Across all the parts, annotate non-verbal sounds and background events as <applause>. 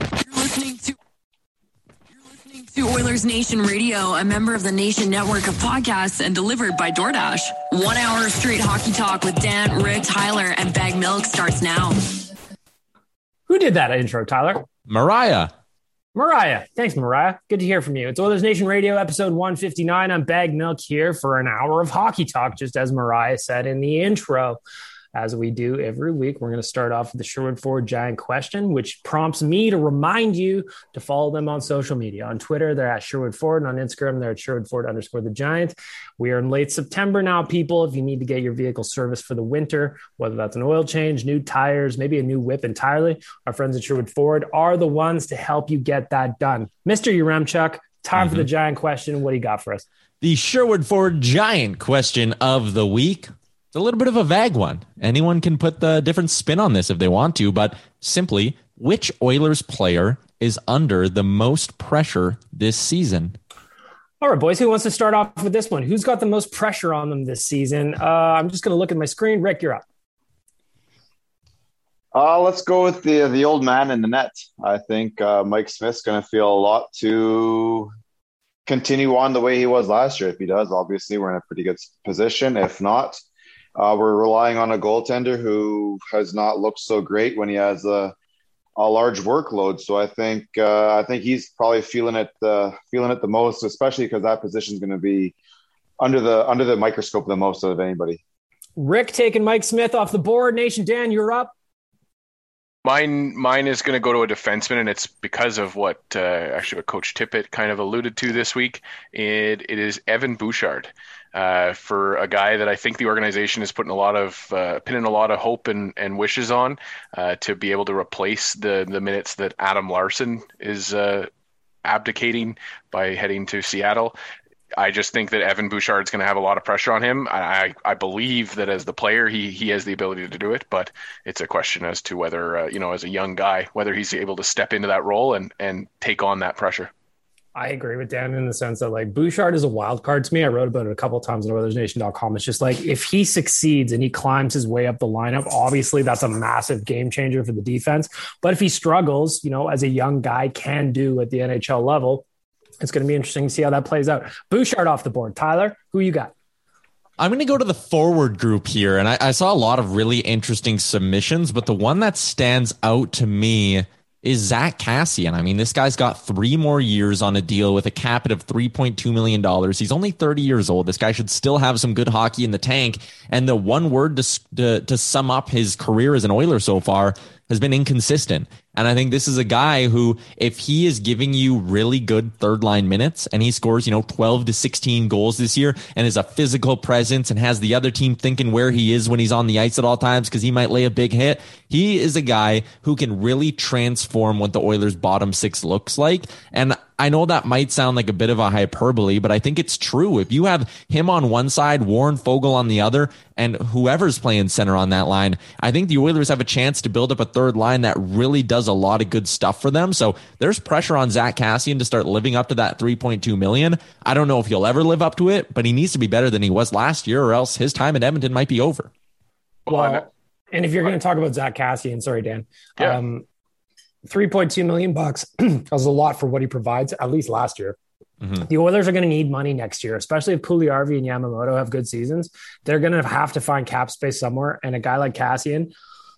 You're listening to You're listening to Oilers Nation Radio, a member of the Nation network of podcasts and delivered by DoorDash. One hour of straight hockey talk with Dan, Rick, Tyler, and Bag Milk starts now. Who did that intro, Tyler? Mariah. Mariah. Thanks, Mariah. Good to hear from you. It's Oilers Nation Radio, episode 159. I'm Bag Milk here for an hour of hockey talk, just as Mariah said in the intro. As we do every week, we're going to start off with the Sherwood Ford Giant question, which prompts me to remind you to follow them on social media. On Twitter, they're at Sherwood Ford, and on Instagram, they're at Sherwood Ford underscore the Giant. We are in late September now, people. If you need to get your vehicle serviced for the winter, whether that's an oil change, new tires, maybe a new whip entirely, our friends at Sherwood Ford are the ones to help you get that done. Mr. Uremchuk, time for mm-hmm. the giant question. What do you got for us? The Sherwood Ford Giant question of the week. It's a little bit of a vague one. Anyone can put the different spin on this if they want to, but simply, which Oilers player is under the most pressure this season? All right, boys, who wants to start off with this one? Who's got the most pressure on them this season? Uh, I'm just going to look at my screen. Rick, you're up. Uh, let's go with the the old man in the net. I think uh, Mike Smith's going to feel a lot to continue on the way he was last year. If he does, obviously, we're in a pretty good position. If not, uh, we're relying on a goaltender who has not looked so great when he has a a large workload. So I think uh, I think he's probably feeling it uh, feeling it the most, especially because that position is going to be under the under the microscope the most of anybody. Rick taking Mike Smith off the board. Nation Dan, you're up. Mine, mine is going to go to a defenseman, and it's because of what uh, actually what Coach Tippett kind of alluded to this week. It, it is Evan Bouchard, uh, for a guy that I think the organization is putting a lot of uh, pinning a lot of hope and, and wishes on uh, to be able to replace the the minutes that Adam Larsson is uh, abdicating by heading to Seattle. I just think that Evan Bouchard is going to have a lot of pressure on him. I, I believe that as the player, he he has the ability to do it, but it's a question as to whether uh, you know, as a young guy, whether he's able to step into that role and and take on that pressure. I agree with Dan in the sense that like Bouchard is a wild card to me. I wrote about it a couple times on OilersNation.com. It's just like if he succeeds and he climbs his way up the lineup, obviously that's a massive game changer for the defense. But if he struggles, you know, as a young guy can do at the NHL level, it's going to be interesting to see how that plays out. Bouchard off the board. Tyler, who you got? I'm going to go to the forward group here. And I, I, saw a lot of really interesting submissions, but the one that stands out to me is Zack Kassian. I mean, this guy's got three more years on a deal with a cap of $3.2 million. He's only 30 years old. This guy should still have some good hockey in the tank. And the one word to, to, to sum up his career as an Oiler so far has been inconsistent. And I think this is a guy who, if he is giving you really good third line minutes and he scores, you know, 12 to 16 goals this year and is a physical presence and has the other team thinking where he is when he's on the ice at all times because he might lay a big hit, he is a guy who can really transform what the Oilers' bottom six looks like. And I know that might sound like a bit of a hyperbole, but I think it's true. If you have him on one side, Warren Foegele on the other, and whoever's playing center on that line, I think the Oilers have a chance to build up a third line that really does a lot of good stuff for them. So there's pressure on Zack Kassian to start living up to that 3.2 million. I don't know if he'll ever live up to it, but he needs to be better than he was last year, or else his time at Edmonton might be over. Well, and if you're going to talk about Zack Kassian, sorry, Dan, Yeah. um, 3.2 million bucks <clears throat> was a lot for what he provides, at least last year. Mhm. The Oilers are going to need money next year, especially if Puljujarvi and Yamamoto have good seasons. They're going to have to find cap space somewhere. And a guy like Kassian,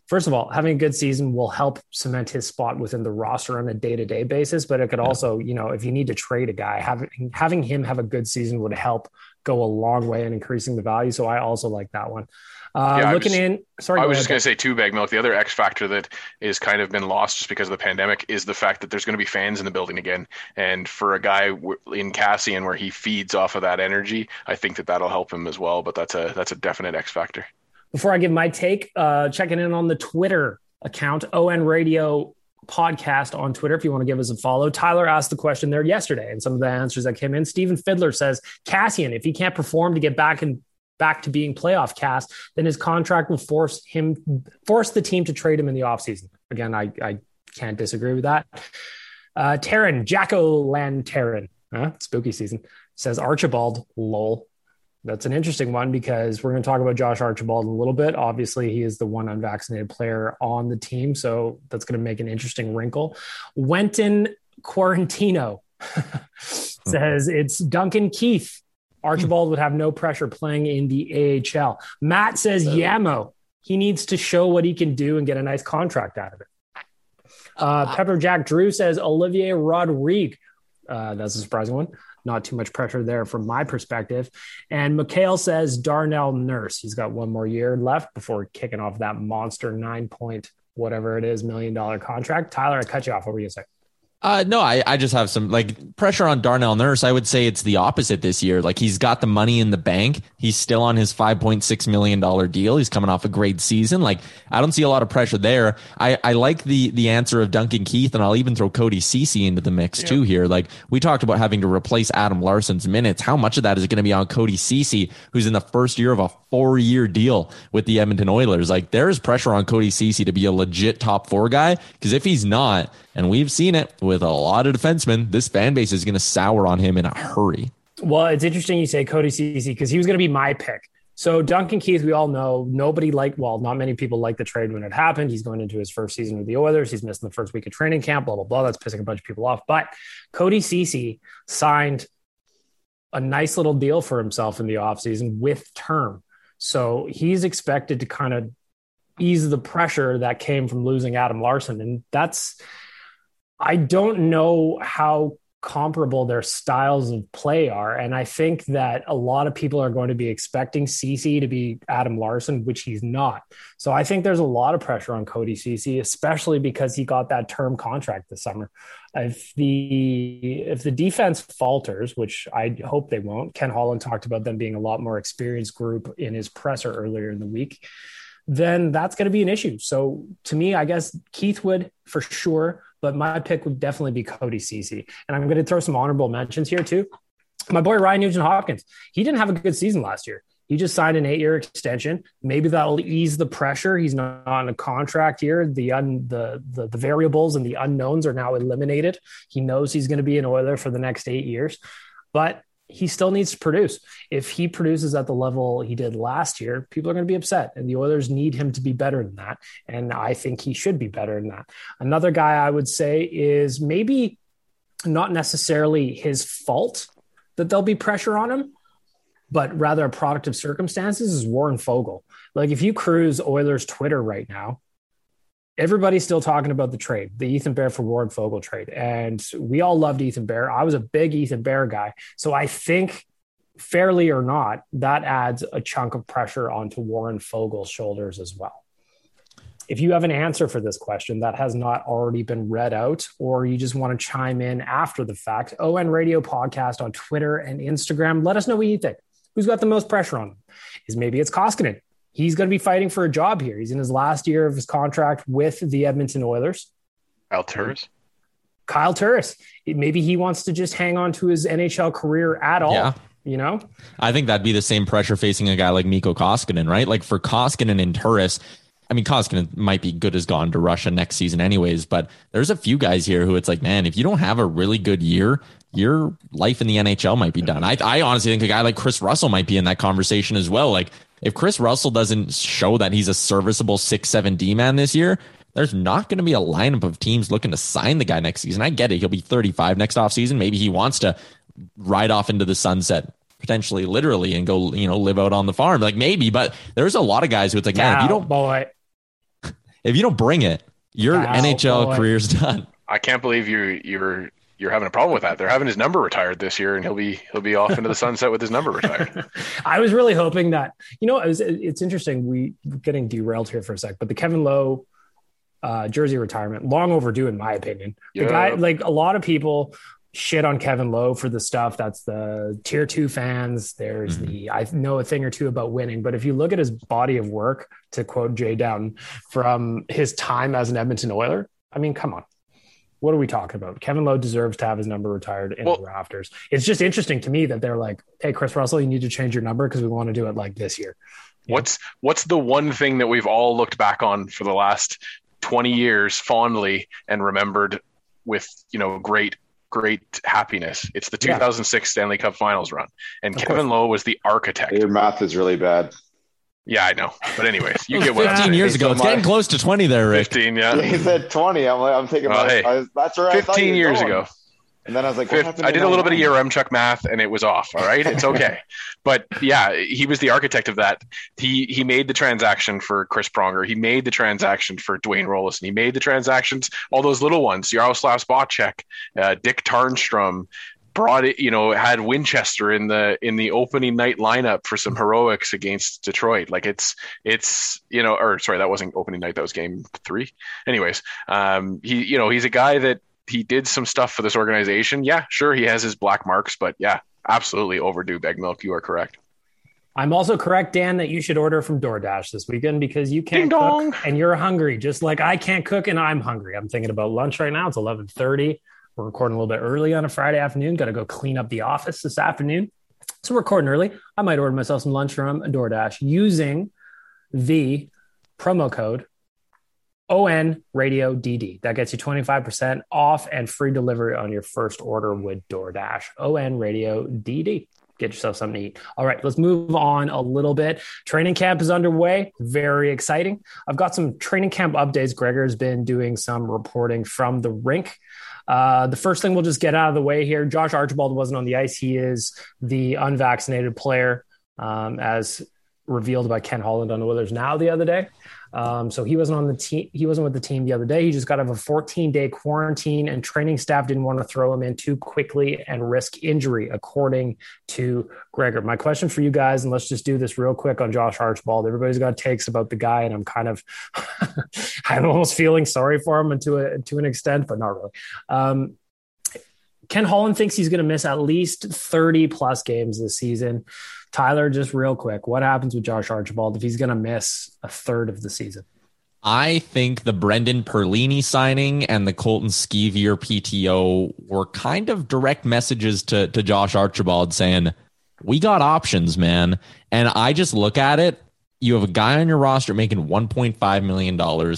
first of all, having a good season will help cement his spot within the roster on a day to day basis. But it could also, you know, if you need to trade a guy, having having him have a good season would help go a long way in increasing the value. So I also like that one. Uh, Yeah, looking just- in, sorry, I was just going to say two bag milk. The other X factor that is kind of been lost just because of the pandemic is the fact that there's going to be fans in the building again. And for a guy in Kassian where he feeds off of that energy, I think that that'll help him as well. But that's a that's a definite X factor. before I give my take, uh, checking in on the Twitter account, ON Radio podcast on Twitter, if you want to give us a follow. Tyler asked the question there yesterday, and some of the answers that came in. Stephen Fiddler says Kassian, if he can't perform to get back and back to being playoff cast, then his contract will force him force the team to trade him in the offseason. Again, I, I can't disagree with that. Uh, Taryn, Jacko Lantarin, huh? spooky season, says Archibald, lol. That's an interesting one because we're going to talk about Josh Archibald in a little bit. Obviously, he is the one unvaccinated player on the team, so that's going to make an interesting wrinkle. Wenton Quarantino <laughs> says it's Duncan Keith. Archibald would have no pressure playing in the AHL. Matt says Yamo. He needs to show what he can do and get a nice contract out of it. Uh, Pepper Jack Drew says Olivier Rodrigue. Uh, that's a surprising one. Not too much pressure there from my perspective. And Mikhail says Darnell Nurse. He's got one more year left before kicking off that monster nine point whatever it is million dollar contract. Tyler, I cut you off. What were you saying? Uh, no, I, I just have some like pressure on Darnell Nurse. I would say it's the opposite this year. Like he's got the money in the bank. He's still on his $5.6 million deal. He's coming off a great season. Like I don't see a lot of pressure there. I, I like the, the answer of Duncan Keith and I'll even throw Cody Cece into the mix too here. Like we talked about having to replace Adam Larsson's minutes. How much of that is going to be on Cody Cece, who's in the first year of a four year deal with the Edmonton Oilers? Like there is pressure on Cody Cece to be a legit top four guy. Cause if he's not, and we've seen it with a lot of defensemen, this fan base is going to sour on him in a hurry. Well, it's interesting you say Cody Cece because he was going to be my pick. So Duncan Keith, we all know nobody liked, well, not many people liked the trade when it happened. He's going into his first season with the Oilers. He's missing the first week of training camp, blah, blah, blah. That's pissing a bunch of people off. But Cody Cece signed a nice little deal for himself in the offseason with term. So he's expected to kind of ease the pressure that came from losing Adam Larsson. And that's, I don't know how comparable their styles of play are. And I think that a lot of people are going to be expecting Cece to be Adam Larsson, which he's not. So I think there's a lot of pressure on Cody Cece, especially because he got that term contract this summer. If the if the defense falters, which I hope they won't, Ken Holland talked about them being a lot more experienced group in his presser earlier in the week, then that's going to be an issue. So to me, I guess Keith would for sure but my pick would definitely be Cody Cece. And I'm going to throw some honorable mentions here too. My boy Ryan Nugent Hopkins, he didn't have a good season last year. He just signed an eight-year extension. Maybe that'll ease the pressure. He's not on a contract here. The un, the, the the variables and the unknowns are now eliminated. He knows he's going to be an Oiler for the next eight years, but he still needs to produce. If he produces at the level he did last year, people are going to be upset, and the Oilers need him to be better than that. And I think he should be better than that. Another guy I would say is maybe not necessarily his fault that there'll be pressure on him, but rather a product of circumstances is Warren Foegele. Like if you cruise Oilers Twitter right now, everybody's still talking about the trade, the Ethan Bear for Warren Foegele trade. And we all loved Ethan Bear. I was a big Ethan Bear guy. So I think, fairly or not, that adds a chunk of pressure onto Warren Foegele's shoulders as well. if you have an answer for this question that has not already been read out, or you just want to chime in after the fact, ON Radio Podcast on Twitter and Instagram, let us know what you think. Who's got the most pressure on him? Is maybe it's Koskinen. He's going to be fighting for a job here. He's in his last year of his contract with the Edmonton Oilers. Kyle Turris. Kyle Turris. Maybe he wants to just hang on to his NHL career at all. Yeah. You know, I think that'd be the same pressure facing a guy like Mikko Koskinen, right? Like for Koskinen and Turris, I mean, Koskinen might be good as gone to Russia next season, anyways. But there's a few guys here who it's like, man, if you don't have a really good year, your life in the NHL might be done. I, I honestly think a guy like Chris Russell might be in that conversation as well. Like, if Chris Russell doesn't show that he's a serviceable six seven D man this year, there's not going to be a lineup of teams looking to sign the guy next season. I get it; he'll be 35 next offseason. Maybe he wants to ride off into the sunset potentially literally and go you know live out on the farm like maybe but there's a lot of guys who it's like man if you don't boy <laughs> if you don't bring it your Wow, nhl boy. career's <laughs> done I can't believe you're you're you're having a problem with that. They're having his number retired this year, and he'll be he'll be off into the sunset with his number retired. <laughs> I was really hoping that you know it was, it's interesting. We we're getting derailed here for a sec, but the Kevin Lowe uh, jersey retirement long overdue in my opinion. The Yeah. guy, like a lot of people, shit on Kevin Lowe for the stuff that's the tier two fans. There's the I know a thing or two about winning, but if you look at his body of work, to quote Jay Down from his time as an Edmonton Oiler, I mean, come on. What are we talking about? Kevin Lowe deserves to have his number retired in Well- the rafters. It's just interesting to me that they're like, "Hey, Chris Russell, you need to change your number because we want to do it like this year." Yeah. What's what's the one thing that we've all looked back on for the last 20 years fondly and remembered with, you know, great great happiness. It's the Yeah. 2006 Stanley Cup Finals run. And Of Kevin Lowe was the architect. Your math is really bad. Yeah, I know. But anyways, you get what I'm 15 saying. years ago so it's my- getting close to 20 there rick 15, Yeah, yeah. he said 20. I'm like, I'm thinking Oh, about hey. it. I was, that's right. 15 you years going. ago. And then I was like, what Fifth, I did a little bit of 99? ERM Chuck math and it was off. All right. It's okay. <laughs> but yeah, he was the architect of that. He he made the transaction for Chris Pronger. He made the transaction for Dwayne Roloson. He made the transactions, all those little ones, Jaroslav Spacek, uh, Dick Tarnstrom, brought it, you know, had Winchester in the in the opening night lineup for some heroics against Detroit. Like it's it's you know, or sorry, that wasn't opening night, that was game three. Anyways, um he you know, he's a guy that he did some stuff for this organization. Yeah, sure, he has his black marks, but yeah, absolutely overdue beg milk. You are correct. I'm also correct, Dan, that you should order from DoorDash this weekend because you can't Ding cook dong. and you're hungry, just like I can't cook and I'm hungry. I'm thinking about lunch right now. It's 11:30. We're recording a little bit early on a Friday afternoon. Got to go clean up the office this afternoon. So we're recording early. I might order myself some lunch from DoorDash using the promo code ON Radio DD. That gets you 25% off and free delivery on your first order with DoorDash. ON Radio DD. Get yourself something to eat. All right, let's move on a little bit. Training camp is underway. Very exciting. I've got some training camp updates. Gregor's been doing some reporting from the rink. Uh, the first thing we'll just get out of the way here Josh Archibald wasn't on the ice. He is the unvaccinated player, um, as revealed by Ken Holland on the Oilers Now the other day. Um, so he wasn't on the team. He wasn't with the team the other day. He just got out of a 14 day quarantine, and training staff didn't want to throw him in too quickly and risk injury, according to Gregor. My question for you guys, and let's just do this real quick on Josh Archibald. Everybody's got takes about the guy, and I'm kind of, <laughs> I'm almost feeling sorry for him to a to an extent, but not really. Um, Ken Holland thinks he's going to miss at least 30 plus games this season. Tyler, just real quick, what happens with Josh Archibald if he's going to miss a third of the season? I think the Brendan Perlini signing and the Colton Sceviour PTO were kind of direct messages to, to Josh Archibald saying, We got options, man. And I just look at it. You have a guy on your roster making $1.5 million.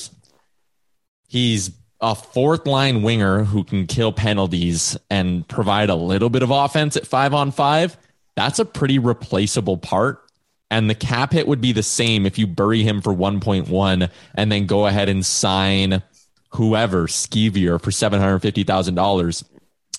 He's a fourth line winger who can kill penalties and provide a little bit of offense at five on five. That's a pretty replaceable part. And the cap hit would be the same if you bury him for 1.1 and then go ahead and sign whoever, Sceviour, for $750,000.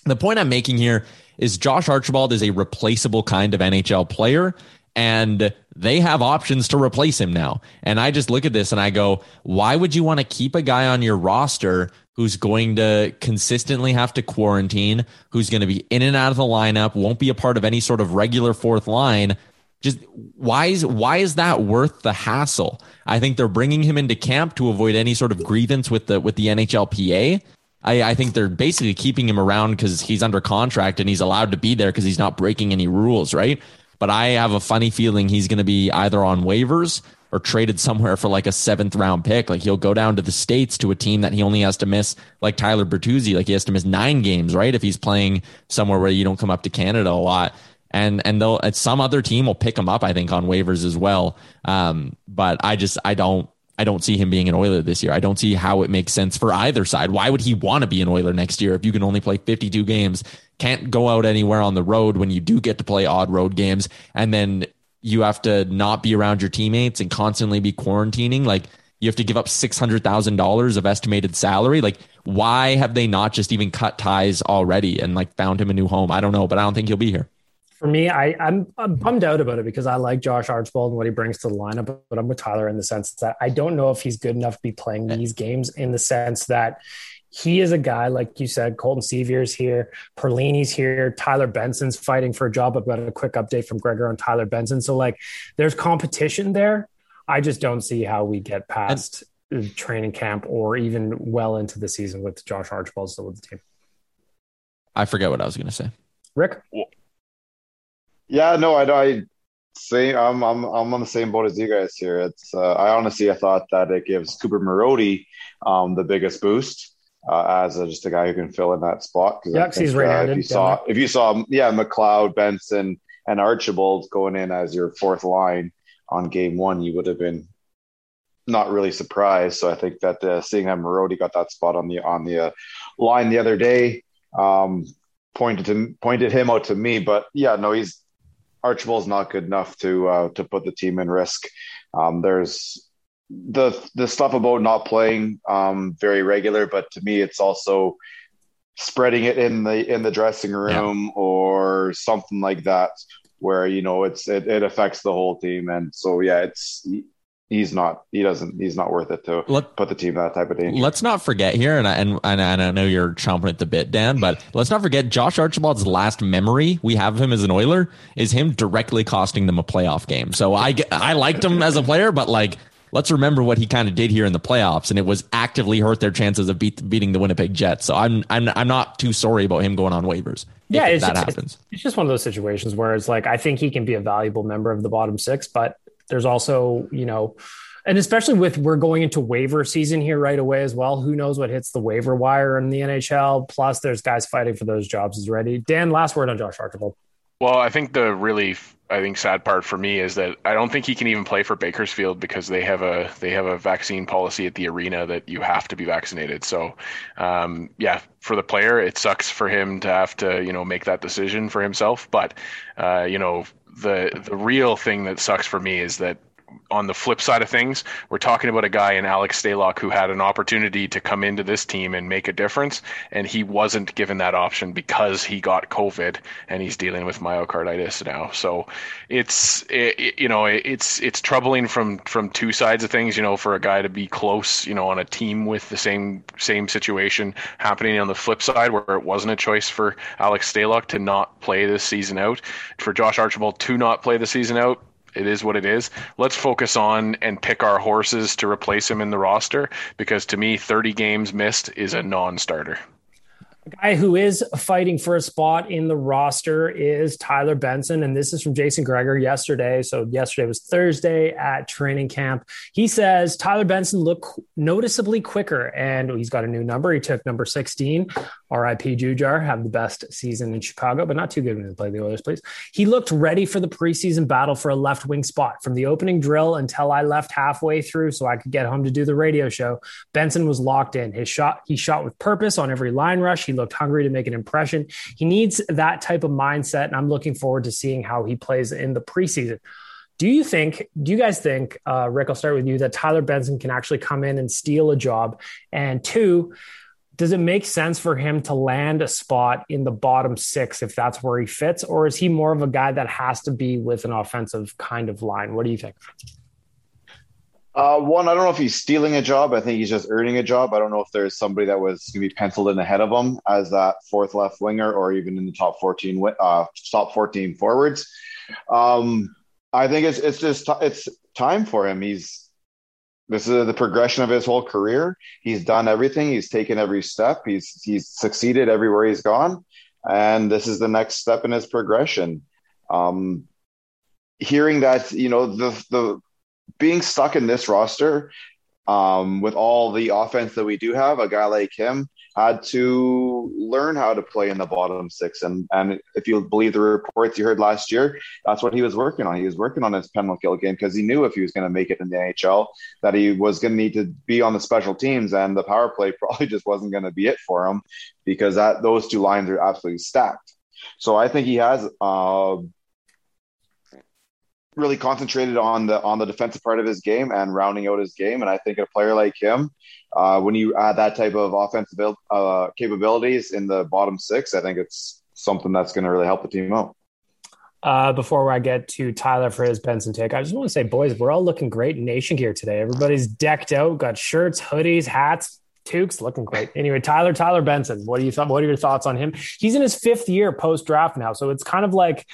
The point I'm making here is Josh Archibald is a replaceable kind of NHL player and they have options to replace him now. And I just look at this and I go, why would you want to keep a guy on your roster who's going to consistently have to quarantine, who's going to be in and out of the lineup, won't be a part of any sort of regular fourth line, just why is why is that worth the hassle? I think they're bringing him into camp to avoid any sort of grievance with the with the NHLPA. I, I think they're basically keeping him around because he's under contract and he's allowed to be there because he's not breaking any rules, right? But I have a funny feeling he's going to be either on waivers or traded somewhere for like a seventh round pick. Like he'll go down to the States to a team that he only has to miss, like Tyler Bertuzzi, like he has to miss nine games, right? If he's playing somewhere where you don't come up to Canada a lot and and they'll some other team will pick him up. I think on waivers as well. Um, but I just I don't I don't see him being an Oiler this year. I don't see how it makes sense for either side. Why would he want to be an Oiler next year if you can only play 52 games, can't go out anywhere on the road when you do get to play odd road games, and then you have to not be around your teammates and constantly be quarantining? Like you have to give up $600,000 of estimated salary. Like, why have they not just even cut ties already and like found him a new home? I don't know, but I don't think he'll be here for me, I, I'm, I'm bummed out about it because I like Josh Archibald and what he brings to the lineup, but I'm with Tyler in the sense that I don't know if he's good enough to be playing eh. these games in the sense that he is a guy, like you said, Colton Sceviour's here, Perlini's here, Tyler Benson's fighting for a job. I've got a quick update from Gregor on Tyler Benson. So, like, there's competition there. I just don't see how we get past and, training camp or even well into the season with Josh Archibald still with the team. I forget what I was going to say. Rick? Yeah, no, I, I same. I'm I'm I'm on the same boat as you guys here. It's uh, I honestly I thought that it gives Cooper Marody um, the biggest boost uh, as a, just a guy who can fill in that spot. Yeah, he's right-handed. Uh, if you saw if you saw yeah McLeod, Benson, and Archibald going in as your fourth line on game one, you would have been not really surprised. So I think that uh, seeing that Marody got that spot on the on the uh, line the other day um, pointed to pointed him out to me. But yeah, no, he's Archibald's not good enough to uh, to put the team in risk. Um, there's the the stuff about not playing um, very regular, but to me, it's also spreading it in the in the dressing room yeah. or something like that, where you know it's it, it affects the whole team. And so yeah, it's he's not he doesn't he's not worth it to Let, put the team that type of danger. Let's not forget here, and I, and, and I know you're chomping at the bit, Dan, but let's not forget Josh Archibald's last memory we have of him as an Oiler is him directly costing them a playoff game. So I I liked him as a player, but like. Let's remember what he kind of did here in the playoffs, and it was actively hurt their chances of beat, beating the Winnipeg Jets. So I'm I'm I'm not too sorry about him going on waivers. Yeah, that just, happens. It's just one of those situations where it's like I think he can be a valuable member of the bottom six, but there's also, you know, and especially with we're going into waiver season here right away as well. Who knows what hits the waiver wire in the NHL? Plus, there's guys fighting for those jobs is ready. Dan, last word on Josh Archibald. Well, I think the really I think sad part for me is that I don't think he can even play for Bakersfield because they have a they have a vaccine policy at the arena that you have to be vaccinated. So, um, yeah, for the player, it sucks for him to have to you know make that decision for himself. But uh, you know the the real thing that sucks for me is that on the flip side of things, we're talking about a guy in Alex Stalock who had an opportunity to come into this team and make a difference, and he wasn't given that option because he got COVID and he's dealing with myocarditis now. So it's it, you know it's it's troubling from from two sides of things. You know, for a guy to be close, you know, on a team with the same same situation happening on the flip side, where it wasn't a choice for Alex Stalock to not play this season out, for Josh Archibald to not play the season out it is what it is. Let's focus on and pick our horses to replace him in the roster because to me, 30 games missed is a non starter. A guy who is fighting for a spot in the roster is Tyler Benson. And this is from Jason Gregor yesterday. So, yesterday was Thursday at training camp. He says Tyler Benson looked noticeably quicker and he's got a new number. He took number 16. RIP Jujhar, have the best season in Chicago, but not too good when they play the Oilers, please. He looked ready for the preseason battle for a left wing spot. From the opening drill until I left halfway through so I could get home to do the radio show, Benson was locked in. His shot, he shot with purpose on every line rush. He looked hungry to make an impression. He needs that type of mindset, and I'm looking forward to seeing how he plays in the preseason. Do you think, do you guys think, uh, Rick, I'll start with you, that Tyler Benson can actually come in and steal a job? And two, does it make sense for him to land a spot in the bottom six if that's where he fits? Or is he more of a guy that has to be with an offensive kind of line? What do you think? Uh, one, I don't know if he's stealing a job. I think he's just earning a job. I don't know if there's somebody that was going to be penciled in ahead of him as that fourth left winger or even in the top 14, uh, top 14 forwards. Um, I think it's it's just it's time for him. He's this is the progression of his whole career. He's done everything. He's taken every step. He's he's succeeded everywhere he's gone, and this is the next step in his progression. Um, hearing that, you know, the the being stuck in this roster um, with all the offense that we do have, a guy like him had to learn how to play in the bottom six. And and if you believe the reports you heard last year, that's what he was working on. He was working on his penalty kill game because he knew if he was going to make it in the NHL that he was going to need to be on the special teams, and the power play <laughs> probably just wasn't going to be it for him because that those two lines are absolutely stacked. So I think he has. Uh, really concentrated on the on the defensive part of his game and rounding out his game. And I think a player like him, uh, when you add that type of offensive uh, capabilities in the bottom six, I think it's something that's going to really help the team out. Uh, before I get to Tyler for his Benson take, I just want to say, boys, we're all looking great in nation gear today. Everybody's decked out, got shirts, hoodies, hats, toques, looking great. Anyway, Tyler, Tyler Benson, what do you th- What are your thoughts on him? He's in his fifth year post draft now, so it's kind of like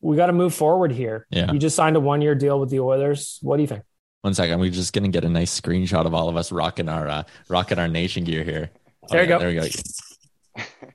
we got to move forward here. Yeah. You just signed a one year deal with the Oilers. What do you think? One second. We're just gonna get a nice screenshot of all of us rocking our uh, rocking our nation gear here. There you go. There we go.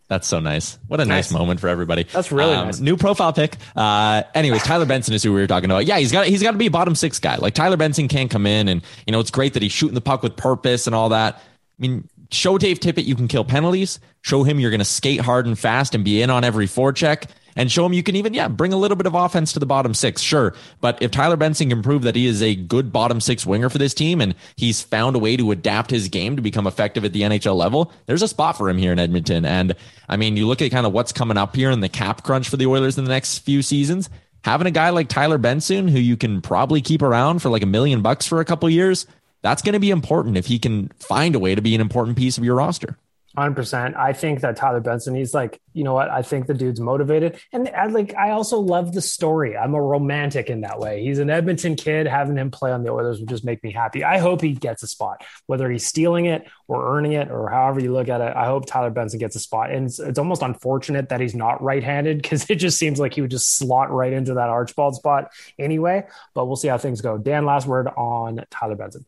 That's so nice. What a nice, Nice. moment for everybody. That's really Um, nice. New profile pic. Uh, anyways, Tyler Benson is who we were talking about. Yeah, he's got he's got to be a bottom six guy. Like Tyler Benson can't come in and you know it's great that he's shooting the puck with purpose and all that. I mean, show Dave Tippett you can kill penalties. Show him you're going to skate hard and fast and be in on every forecheck. And show him you can even, yeah, bring a little bit of offense to the bottom six, sure. But if Tyler Benson can prove that he is a good bottom six winger for this team and he's found a way to adapt his game to become effective at the NHL level, there's a spot for him here in Edmonton. And I mean, you look at kind of what's coming up here in the cap crunch for the Oilers in the next few seasons. Having a guy like Tyler Benson who you can probably keep around for like a million bucks for a couple years, that's going to be important if he can find a way to be an important piece of your roster. Hundred percent. I think that Tyler Benson, he's like, you know what? I think the dude's motivated, and I like. I also love the story. I'm a romantic in that way. He's an Edmonton kid. Having him play on the Oilers would just make me happy. I hope he gets a spot, whether he's stealing it or earning it, or however you look at it. I hope Tyler Benson gets a spot, and it's, it's almost unfortunate that he's not right-handed because <laughs> it just seems like he would just slot right into that Archibald spot anyway. But we'll see how things go. Dan, last word on Tyler Benson.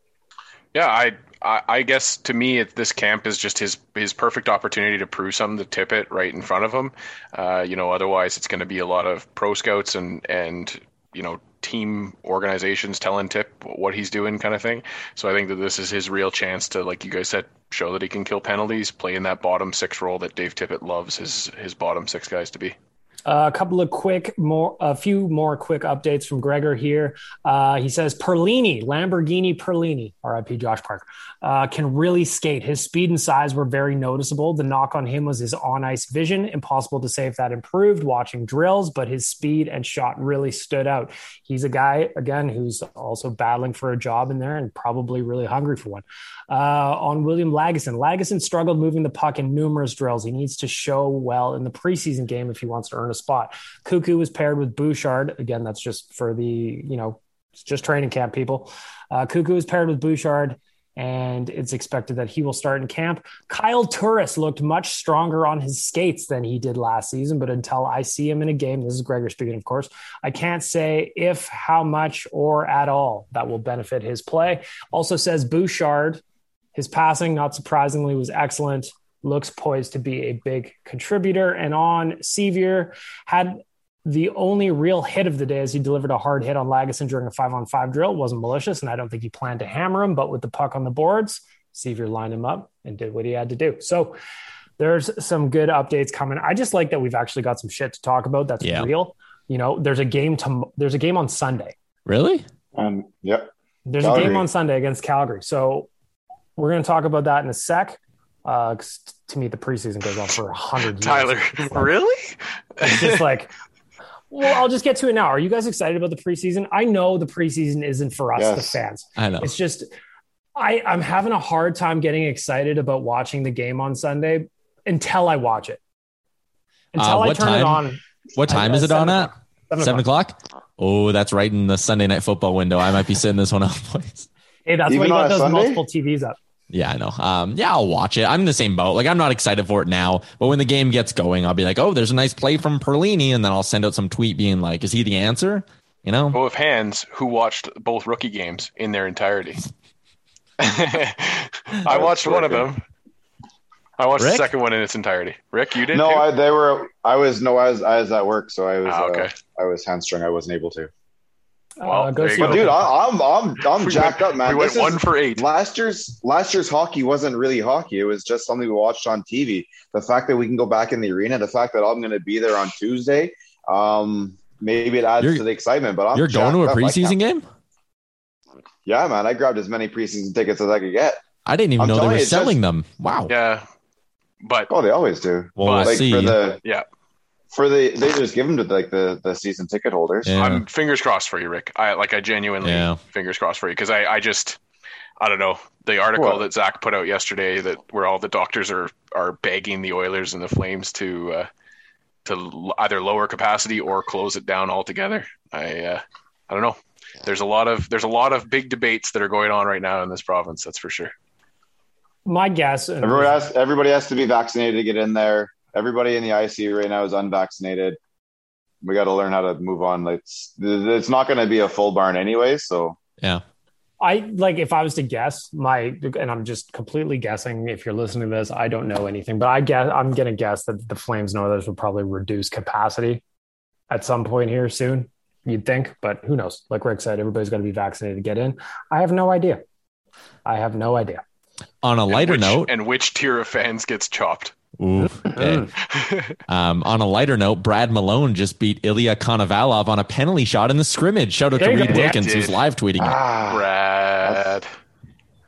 Yeah, I, I I guess to me, it, this camp is just his his perfect opportunity to prove something to Tippett right in front of him. Uh, you know, otherwise it's going to be a lot of pro scouts and and you know team organizations telling Tip what he's doing, kind of thing. So I think that this is his real chance to, like you guys said, show that he can kill penalties, play in that bottom six role that Dave Tippett loves his his bottom six guys to be. A couple of quick more a few more quick updates from gregor here. Uh, he says perlini lamborghini perlini rip josh parker uh, can really skate. His speed and size were very noticeable. The knock on him was his on ice vision. Impossible to say if that improved watching drills but his speed and shot really stood out. He's a guy again who's also battling for a job in there and probably really hungry for one. Uh, on william lagesson lagesson struggled moving the puck in numerous drills. He needs to show well in the preseason game if he wants to earn a spot. Cuckoo was paired with Bouchard. Again, that's just for the, you know, just training camp people. Uh, Cuckoo is paired with Bouchard, and it's expected that he will start in camp. Kyle Turris looked much stronger on his skates than he did last season, but until I see him in a game, this is Gregor speaking, of course, I can't say if, how much, or at all that will benefit his play. Also says Bouchard, his passing, not surprisingly, was excellent looks poised to be a big contributor. And on Sceviour had the only real hit of the day as he delivered a hard hit on Lagesson during a five on five drill. It wasn't malicious, and I don't think he planned to hammer him, but with the puck on the boards, Sceviour lined him up and did what he had to do. So there's some good updates coming. I just like that we've actually got some shit to talk about that's Yeah. real. You know, there's a game to there's a game on Sunday. Really? Um, yep. There's a game on Sunday against Calgary. So we're going to talk about that in a sec. Uh, 'cause to me, the preseason goes on for a hundred years. Tyler, It's <laughs> like- really? It's just like, <laughs> well, I'll just get to it now. Are you guys excited about the preseason? I know the preseason isn't for us, the fans. I know. It's just, I, I'm having a hard time getting excited about watching the game on Sunday until I watch it. Until Uh, I what turn it on. What time Uh, is it on at? Seven Seven o'clock. o'clock? Oh, that's right in the Sunday night football window. I might be sitting this one out, <laughs> boys. Hey, that's why Even you got those Sunday? multiple TVs up. Yeah, I know. Um, yeah, I'll watch it. I'm in the same boat. Like, I'm not excited for it now, but when the game gets going, I'll be like, oh, there's a nice play from Perlini, and then I'll send out some tweet being like, is he the answer? You know, Go of hands. Who watched both rookie games in their entirety? <laughs> I watched one of them. I watched Rick? the second one in its entirety. Rick, you did? No, too? I, they were. I was no, I was. I was at work, so I was. Ah, okay. uh, I was hamstrung. I wasn't able to. Well, Uh, go see But dude, I, I'm I'm I'm We jacked went- up, man. We went This is- one for eight. Last year's last year's hockey wasn't really hockey. It was just something we watched on TV. The fact that we can go back in the arena, the fact that I'm going to be there on Tuesday, um, maybe it adds You're- to the excitement. But I'm you're going to a jacked up. I preseason game. Yeah, man, I grabbed as many preseason tickets as I could get. I didn't even I'm know they were selling just- them. Wow. Yeah, but Oh, they always do. Well, we'll like see. for the yeah, for the they just give them to like the the season ticket holders. Yeah. I'm fingers crossed for you, Rick. I like I genuinely Yeah. fingers crossed for you because I I just I don't know the article What? that Zach put out yesterday that where all the doctors are are begging the Oilers and the Flames to uh, to either lower capacity or close it down altogether. I uh, I don't know. There's a lot of there's a lot of big debates that are going on right now in this province. That's for sure. My guess, and Everybody has everybody has to be vaccinated to get in there. Everybody in the ICU right now is unvaccinated. We got to learn how to move on. It's it's not going to be a full barn anyway. So Yeah. I like if I was to guess my and I'm just completely guessing if you're listening to this I don't know anything but I guess I'm going to guess that the Flames and Oilers will probably reduce capacity at some point here soon you'd think but who knows like Rick said everybody's got to be vaccinated to get in I have no idea I have no idea On a lighter and which, note, and which tier of fans gets chopped? Ooh, <laughs> okay. um, on a lighter note, Brad Malone just beat Ilya Konovalov on a penalty shot in the scrimmage. Shout out There to you Reed go. Wilkins, Yeah, who's live tweeting it. ah, Brad.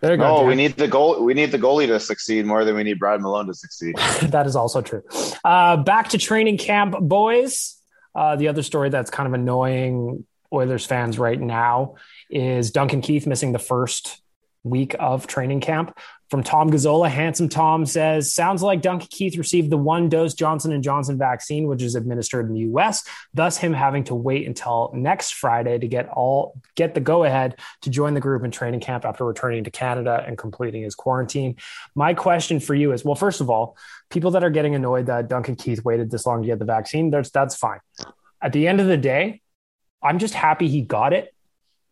there you go no, Dan. we need the goal. We need the goalie to succeed more than we need Brad Malone to succeed. <laughs> that is also true. Uh, back to training camp, boys. Uh, the other story that's kind of annoying Oilers fans right now is Duncan Keith missing the first week of training camp. From Tom Gazzola, handsome Tom says, "Sounds like Duncan Keith received the one-dose Johnson and Johnson vaccine, which is administered in the U.S. Thus, him having to wait until next Friday to get all get the go-ahead to join the group in training camp after returning to Canada and completing his quarantine." My question for you is, well, first of all, people that are getting annoyed that Duncan Keith waited this long to get the vaccine, that's that's fine. At the end of the day, I'm just happy he got it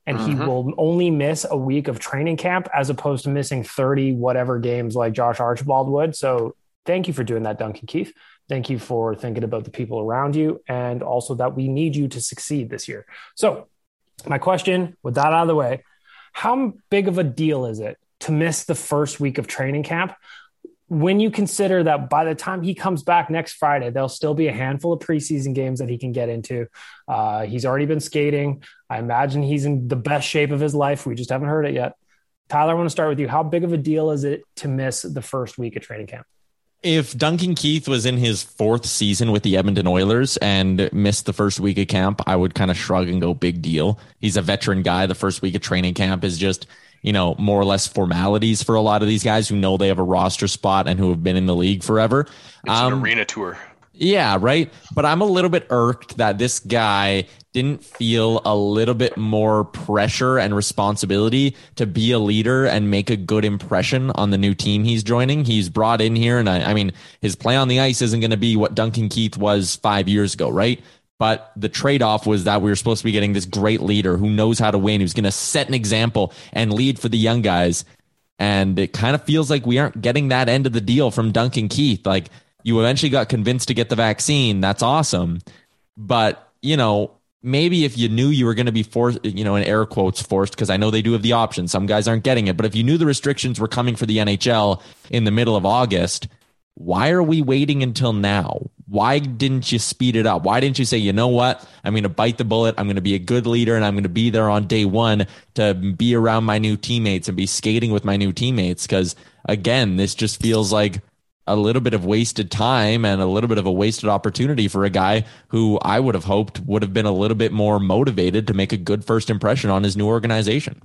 and he Mhm. will only miss a week of training camp as opposed to missing 30 whatever games like Josh Archibald would. So thank you for doing that, Duncan Keith. Thank you for thinking about the people around you and also that we need you to succeed this year. So, my question with that out of the way, how big of a deal is it to miss the first week of training camp when you consider that by the time he comes back next Friday, there'll still be a handful of preseason games that he can get into. Uh, he's already been skating. I imagine he's in the best shape of his life. We just haven't heard it yet. Tyler, I want to start with you. How big of a deal is it to miss the first week of training camp? If Duncan Keith was in his fourth season with the Edmonton Oilers and missed the first week of camp, I would kind of shrug and go, big deal. He's a veteran guy. The first week of training camp is just, you know, more or less formalities for a lot of these guys who know they have a roster spot and who have been in the league forever. It's an Um, arena tour. Yeah, right. But I'm a little bit irked that this guy didn't feel a little bit more pressure and responsibility to be a leader and make a good impression on the new team he's joining. He's brought in here, and I, I mean, his play on the ice isn't going to be what Duncan Keith was five years ago, right? But the trade off was that we were supposed to be getting this great leader who knows how to win, who's going to set an example and lead for the young guys. And it kind of feels like we aren't getting that end of the deal from Duncan Keith. Like, you eventually got convinced to get the vaccine. That's awesome. But, you know, maybe if you knew you were going to be forced, you know, in air quotes forced, because I know they do have the option. Some guys aren't getting it. But if you knew the restrictions were coming for the NHL in the middle of August, why are we waiting until now? Why didn't you speed it up? Why didn't you say, you know what? I'm going to bite the bullet. I'm going to be a good leader and I'm going to be there on day one to be around my new teammates and be skating with my new teammates. Because again, this just feels like a little bit of wasted time and a little bit of a wasted opportunity for a guy who I would have hoped would have been a little bit more motivated to make a good first impression on his new organization.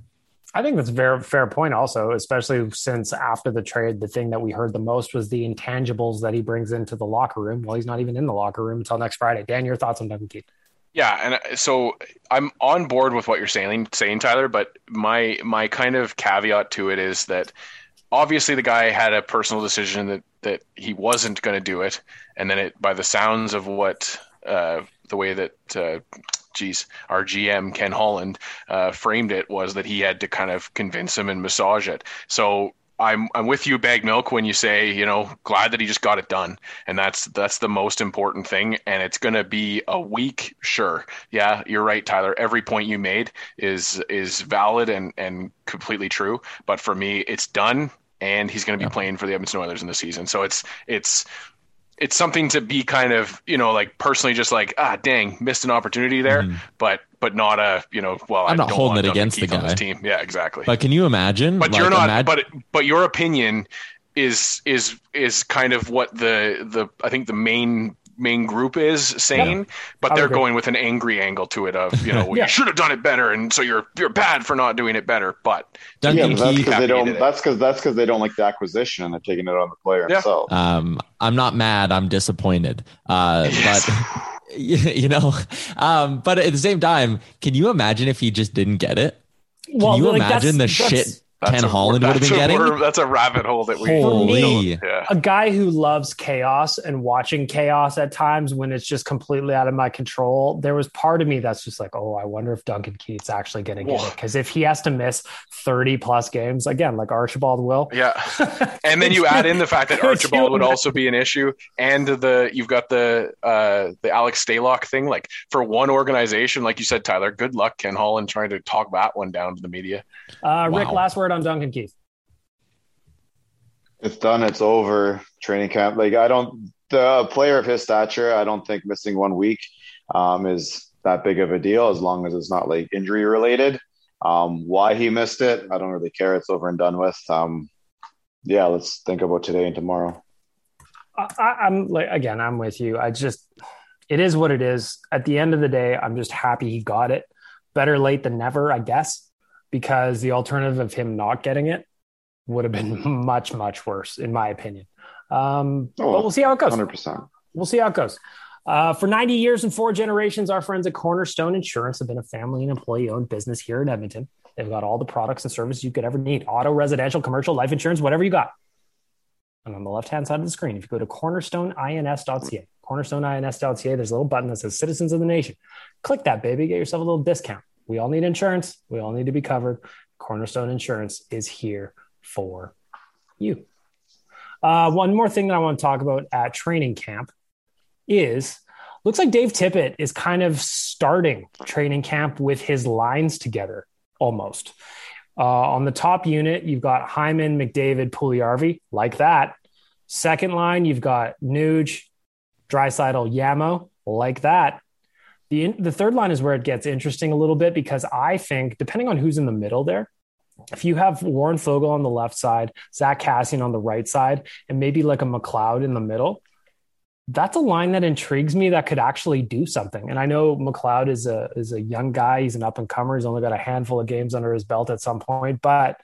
I think that's a very fair point, also, especially since after the trade, the thing that we heard the most was the intangibles that he brings into the locker room. Well, he's not even in the locker room until next Friday. Dan, your thoughts on Duncan Keith? Yeah, and uh, so I'm on board with what you're saying, saying Tyler. But my my kind of caveat to it is that obviously the guy had a personal decision that that he wasn't going to do it, and then it by the sounds of what uh, the way that uh, geez, our GM Ken Holland uh, framed it was that he had to kind of convince him and massage it. So I'm I'm with you, bag milk, when you say you know glad that he just got it done, and that's that's the most important thing. And it's going to be a week, sure. Yeah, you're right, Tyler. Every point you made is is valid and and completely true. But for me, it's done, and he's going to be yeah. playing for the Edmonton Oilers in the season. So it's it's it's something to be kind of you know like personally just like ah dang missed an opportunity there, mm. but but not a you know well I'm I not holding it against the guy. team. Yeah, exactly. But can you imagine? But like, you're not. Imag- but but your opinion is is is kind of what the the I think the main main group is saying, yeah. but they're going with an angry angle to it of you know well, yeah. you should have done it better, and so you're you're bad for not doing it better. But yeah, but that's because they don't. That's because that's because they don't like the acquisition and they're taking it on the player yeah. himself. Um, I'm not mad. I'm disappointed. Uh, yes. <laughs> but. <laughs> you know um, but at the same time can you imagine if he just didn't get it can well, you like imagine the shit Ken Holland would have been getting. That's a rabbit hole that we. Holy. Yeah. A guy who loves chaos and watching chaos at times when it's just completely out of my control. There was part of me that's just like, oh, I wonder if Duncan Keith's actually going to get it because if he has to miss thirty plus games again, like Archibald will. Yeah, <laughs> and then you add in the fact that <laughs> Archibald would also be an issue, and the you've got the uh, the Alex Stalock thing. Like for one organization, like you said, Tyler. Good luck, Ken Holland, trying to talk that one down to the media. Uh, wow. Rick, last word word on Duncan Keith? It's done. It's over. Training camp. Like I don't. The player of his stature, I don't think missing one week um, is that big of a deal as long as it's not like injury related. Um, why he missed it, I don't really care. It's over and done with. Um, yeah, let's think about today and tomorrow. I, I'm like again, I'm with you. I just it is what it is. At the end of the day, I'm just happy he got it. Better late than never, I guess because the alternative of him not getting it would have been <laughs> much, much worse, in my opinion. Um, oh, but we'll see how it goes. 100%. We'll see how it goes. Uh, for 90 years and four generations, our friends at Cornerstone Insurance have been a family and employee owned business here in Edmonton. They've got all the products and services you could ever need auto, residential, commercial, life insurance, whatever you got. And on the left hand side of the screen, if you go to cornerstoneins.ca, cornerstoneins.ca, there's a little button that says Citizens of the Nation. Click that, baby. Get yourself a little discount. We all need insurance. We all need to be covered. Cornerstone Insurance is here for you. Uh, one more thing that I want to talk about at training camp is looks like Dave Tippett is kind of starting training camp with his lines together almost. Uh, on the top unit, you've got Hyman, McDavid, Puljujarvi, like that. Second line, you've got Nuge, Draisaitl, Yamo, like that. The, the third line is where it gets interesting a little bit because I think, depending on who's in the middle there, if you have Warren Foegele on the left side, Zack Kassian on the right side, and maybe like a McLeod in the middle, that's a line that intrigues me that could actually do something. And I know McLeod is a is a young guy. He's an up and comer. He's only got a handful of games under his belt at some point. But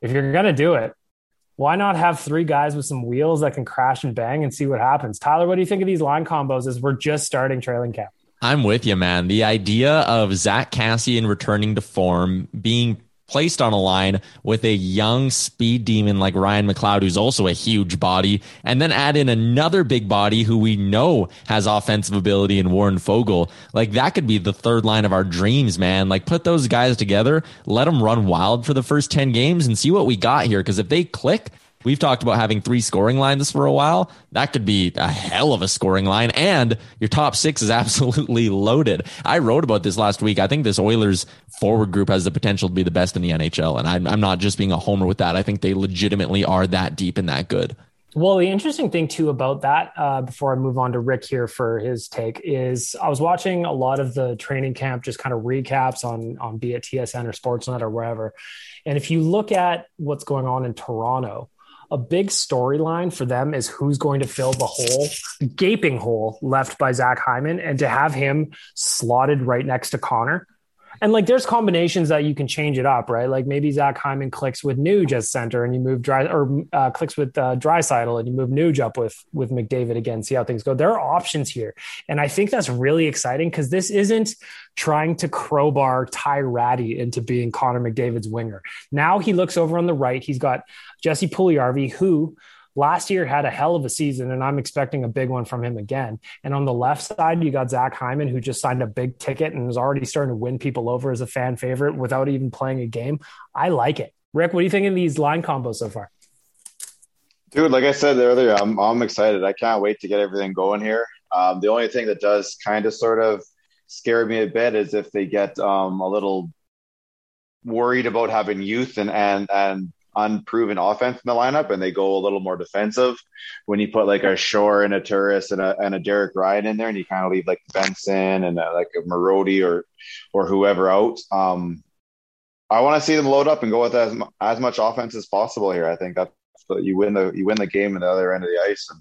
if you're gonna do it, why not have three guys with some wheels that can crash and bang and see what happens? Tyler, what do you think of these line combos as we're just starting trailing camp? I'm with you, man. The idea of Zack Kassian returning to form, being placed on a line with a young speed demon like Ryan McLeod, who's also a huge body, and then add in another big body who we know has offensive ability in Warren Foegele. Like that could be the third line of our dreams, man. Like put those guys together, let them run wild for the first 10 games and see what we got here. Cause if they click, We've talked about having three scoring lines for a while. That could be a hell of a scoring line. And your top six is <laughs> absolutely loaded. I wrote about this last week. I think this Oilers forward group has the potential to be the best in the NHL. And I'm, I'm not just being a homer with that. I think they legitimately are that deep and that good. Well, the interesting thing too about that, uh, before I move on to Rick here for his take, is I was watching a lot of the training camp, just kind of recaps on on be it TSN or Sportsnet or wherever. And if you look at what's going on in Toronto, a big storyline for them is who's going to fill the hole, gaping hole left by Zach Hyman, and to have him slotted right next to Connor and like there's combinations that you can change it up, right? Like maybe Zach Hyman clicks with Nuge as center, and you move dry or uh, clicks with uh, Draisaitl, and you move Nuge up with with McDavid again. See how things go. There are options here, and I think that's really exciting because this isn't trying to crowbar Ty Rattie into being Connor McDavid's winger. Now he looks over on the right. He's got Jesse Puljujarvi, who last year had a hell of a season, and I'm expecting a big one from him again. And on the left side, you got Zach Hyman, who just signed a big ticket and is already starting to win people over as a fan favorite without even playing a game. I like it. Rick, what do you think of these line combos so far? Dude, like I said earlier, I'm I'm excited. I can't wait to get everything going here. Um, the only thing that does kind of sort of scare me a bit is if they get um, a little worried about having youth and and and unproven offense in the lineup and they go a little more defensive when you put like a Shore and a Turris and a, and a Derek Ryan in there and you kind of leave like Benson and a, like a Marody or or whoever out. Um, I want to see them load up and go with as, as much offense as possible here. I think that's the, you win the you win the game in the other end of the ice and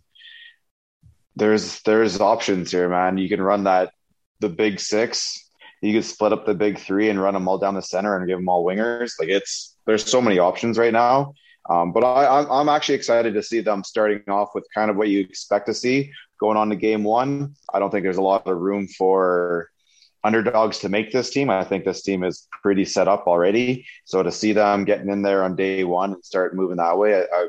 there's there's options here, man. You can run that the big six you could split up the big three and run them all down the center and give them all wingers. Like it's there's so many options right now. Um, but I, I'm, actually excited to see them starting off with kind of what you expect to see going on to game one. I don't think there's a lot of room for underdogs to make this team. I think this team is pretty set up already. So to see them getting in there on day one and start moving that way, I, I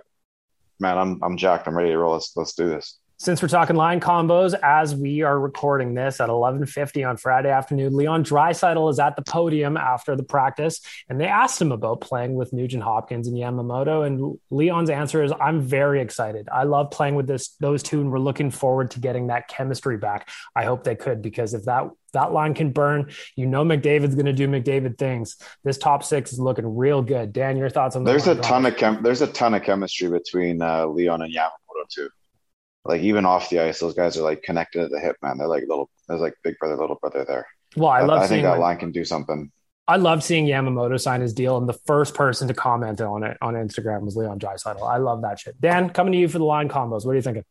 man, I'm I'm jacked. I'm ready to roll. Let's let's do this since we're talking line combos, as we are recording this at 11:50 on Friday afternoon, Leon Draisaitl is at the podium after the practice, and they asked him about playing with Nugent Hopkins and Yamamoto, and Leon's answer is, "I'm very excited. I love playing with this those two, and we're looking forward to getting that chemistry back. I hope they could because if that that line can burn, you know McDavid's going to do McDavid things. This top six is looking real good. Dan, your thoughts on there's a ton of chem- there's a ton of chemistry between uh, Leon and Yamamoto too like even off the ice, those guys are like connected at the hip, man. They're like little, there's like big brother, little brother there. Well, I love. I think that line can do something. I love seeing Yamamoto sign his deal, and the first person to comment on it on Instagram was Leon Draisaitl. I love that shit. Dan, coming to you for the line combos. What are you thinking?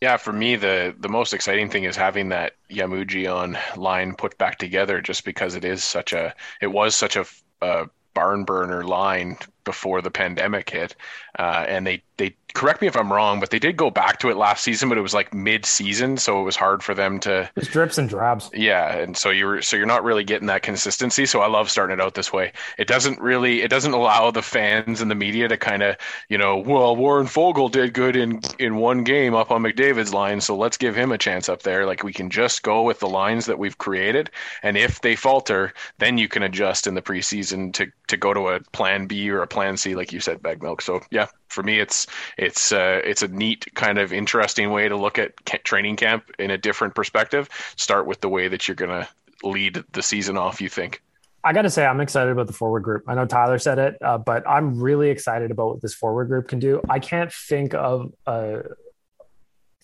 Yeah, for me, the the most exciting thing is having that Yamuji on line put back together, just because it is such a, it was such a, a barn burner line before the pandemic hit, uh, and they they correct me if I'm wrong, but they did go back to it last season, but it was like mid season, so it was hard for them to. It's drips and drabs. Yeah, and so you're so you're not really getting that consistency. So I love starting it out this way. It doesn't really it doesn't allow the fans and the media to kind of you know well Warren Foegele did good in in one game up on McDavid's line, so let's give him a chance up there. Like we can just go with the lines that we've created, and if they falter, then you can adjust in the preseason to to go to a plan B or a plan C, like you said, bag milk. So yeah, for me, it's it's uh, it's a neat kind of interesting way to look at training camp in a different perspective. Start with the way that you're gonna lead the season off. You think? I got to say, I'm excited about the forward group. I know Tyler said it, uh, but I'm really excited about what this forward group can do. I can't think of a.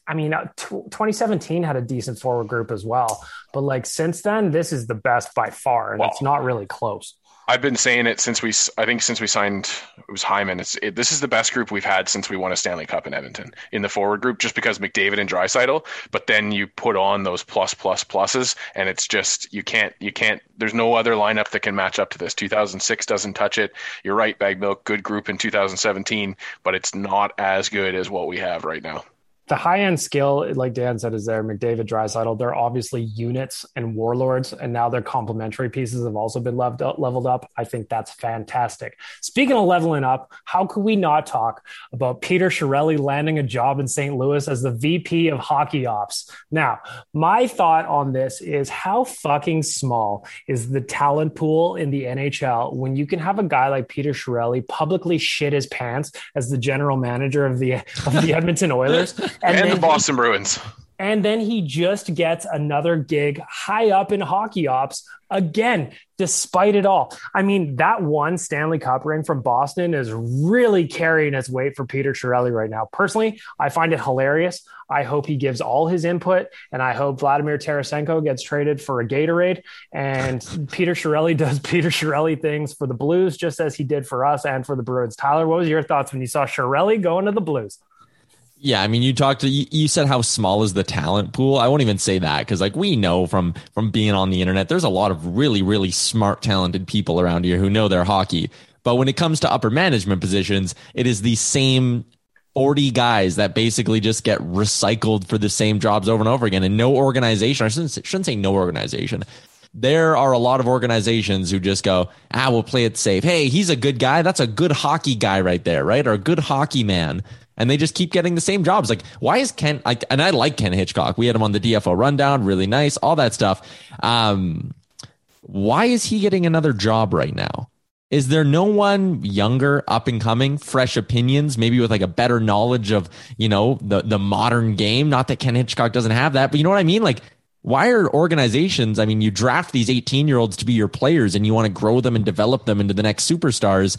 I mean, uh, t- 2017 had a decent forward group as well, but like since then, this is the best by far, and it's not really close. I've been saying it since we, I think since we signed, it was Hyman. It's it, this is the best group we've had since we won a Stanley Cup in Edmonton in the forward group, just because McDavid and Draisaitl. But then you put on those plus plus pluses, and it's just you can't you can't. There's no other lineup that can match up to this. 2006 doesn't touch it. You're right, Bag Milk, good group in 2017, but it's not as good as what we have right now the high end skill, like Dan said, is there. McDavid, Draisaitl, they're obviously units and warlords, and now their complementary pieces have also been leveled up, leveled up. I think that's fantastic. Speaking of leveling up, how could we not talk about Peter Chiarelli landing a job in St. Louis as the VP of Hockey Ops? Now, my thought on this is how fucking small is the talent pool in the NHL when you can have a guy like Peter Chiarelli publicly shit his pants as the general manager of the of the <laughs> Edmonton Oilers and, and the Boston he, Bruins. And then he just gets another gig high up in hockey ops again, despite it all. I mean, that one Stanley Cup ring from Boston is really carrying its weight for Peter Chiarelli right now. Personally, I find it hilarious. I hope he gives all his input, and I hope Vladimir Tarasenko gets traded for a Gatorade, and <laughs> Peter Chiarelli does <laughs> Peter Chiarelli things for the Blues, just as he did for us and for the Bruins. Tyler, what was your thoughts when you saw Chiarelli going to the Blues? Yeah, I mean, you talked. You, you said how small is the talent pool. I won't even say that because, like, we know from from being on the internet, there's a lot of really, really smart, talented people around here who know their hockey. But when it comes to upper management positions, it is the same 40 guys that basically just get recycled for the same jobs over and over again, and no organization. I shouldn't, shouldn't say no organization. There are a lot of organizations who just go, ah, we'll play it safe. Hey, he's a good guy. That's a good hockey guy right there, right? Or a good hockey man and they just keep getting the same jobs. Like, why is Ken? Like, and I like Ken Hitchcock. We had him on the DFO rundown, really nice, all that stuff. Um, why is he getting another job right now? Is there no one younger, up and coming, fresh opinions, maybe with like a better knowledge of, you know, the, the modern game? Not that Ken Hitchcock doesn't have that, but you know what I mean? Like, why are organizations, I mean, you draft these 18 year olds to be your players and you want to grow them and develop them into the next superstars.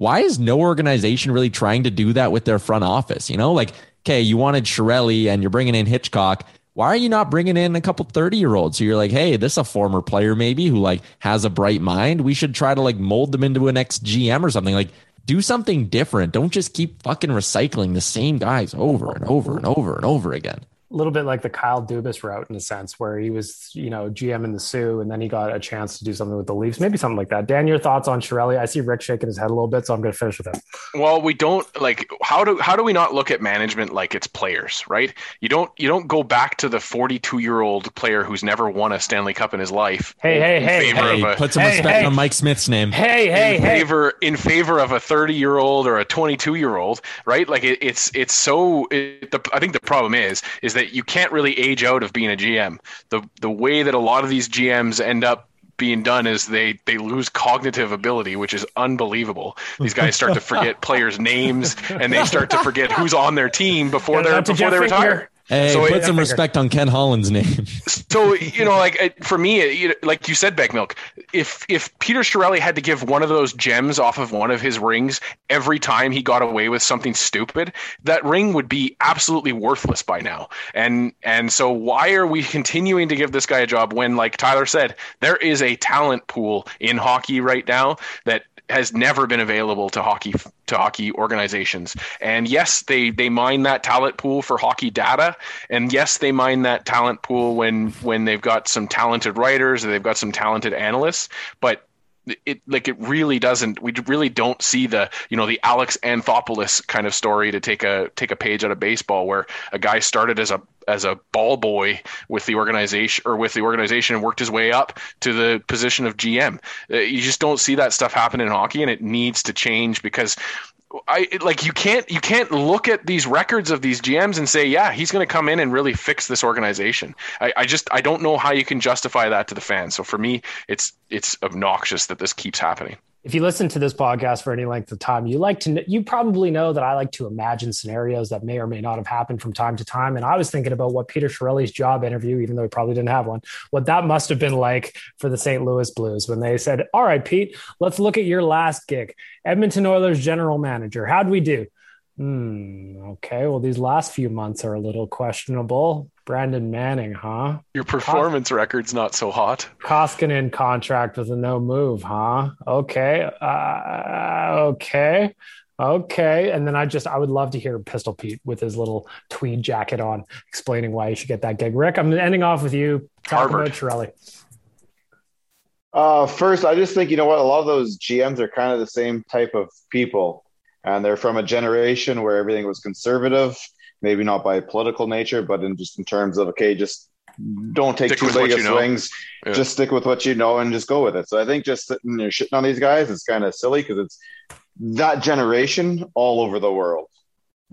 Why is no organization really trying to do that with their front office? You know, like, okay, you wanted Chiarelli and you're bringing in Hitchcock. Why are you not bringing in a couple 30 year olds so you're like hey this is a former player maybe who like has a bright mind. We should try to like mold them into an ex gm or something. Like do something different. Don't just keep fucking recycling the same guys over and over and over and over again a little bit like the Kyle Dubas route in a sense, where he was, you know, GM in the Soo, and then he got a chance to do something with the Leafs, maybe something like that. Dan, your thoughts on Chiarelli? I see Rick shaking his head a little bit, so I'm going to finish with him. Well, we don't like how do how do we not look at management like it's players, right? You don't you don't go back to the 42 year old player who's never won a Stanley Cup in his life. Hey, hey, hey, hey! A, put some hey, respect hey. on Mike Smith's name. Hey, hey, in hey! favor in favor of a 30 year old or a 22 year old right like it, it's it's so it, the, i think the problem is is that you can't really age out of being a gm the the way that a lot of these gms end up being done is they they lose cognitive ability which is unbelievable. These guys start to forget <laughs> players names and they start to forget who's on their team before they're before they retire. Hey, So put it- some respect on Ken Holland's name. <laughs> so you know, like for me, like you said, Beck Milk. If if Peter Chiarelli had to give one of those gems off of one of his rings every time he got away with something stupid, that ring would be absolutely worthless by now. And and so why are we continuing to give this guy a job when, like Tyler said, there is a talent pool in hockey right now that has never been available to hockey to hockey organizations. And yes, they they mine that talent pool for hockey data, and yes, they mine that talent pool when when they've got some talented writers or they've got some talented analysts, but it like it really doesn't we really don't see the you know the Alex Anthopoulos kind of story to take a take a page out of baseball where a guy started as a as a ball boy with the organization or with the organization and worked his way up to the position of GM. Uh, You just don't see that stuff happen in hockey and it needs to change because I like you can't you can't look at these records of these GMs and say, yeah, he's going to come in and really fix this organization. I, I just I don't know how you can justify that to the fans. So for me, it's it's obnoxious that this keeps happening. If you listen to this podcast for any length of time, you like to you probably know that I like to imagine scenarios that may or may not have happened from time to time. And I was thinking about what Peter Chiarelli's job interview, even though he probably didn't have one, what that must have been like for the St. Louis Blues when they said, "All right, Pete, let's look at your last gig, Edmonton Oilers general manager. How'd we do?" Hmm. Okay. Well, these last few months are a little questionable. Brandon Manning, huh? Your performance record's not so hot. Koskinen contract with a no move, huh? Okay. Uh, okay. Okay. And then I just, I would love to hear Pistol Pete with his little tweed jacket on explaining why he should get that gig. Rick, I'm ending off with you. Talk Harvard. about Chiarelli. Uh, first, I just think you know what a lot of those GMs are kind of the same type of people, and they're from a generation where everything was conservative, maybe not by political nature, but in just in terms of okay, just don't take Stick too big of swings, Yeah. just stick with what you know and just go with it. So I think just sitting there shitting on these guys is kind of silly because it's that generation all over the world.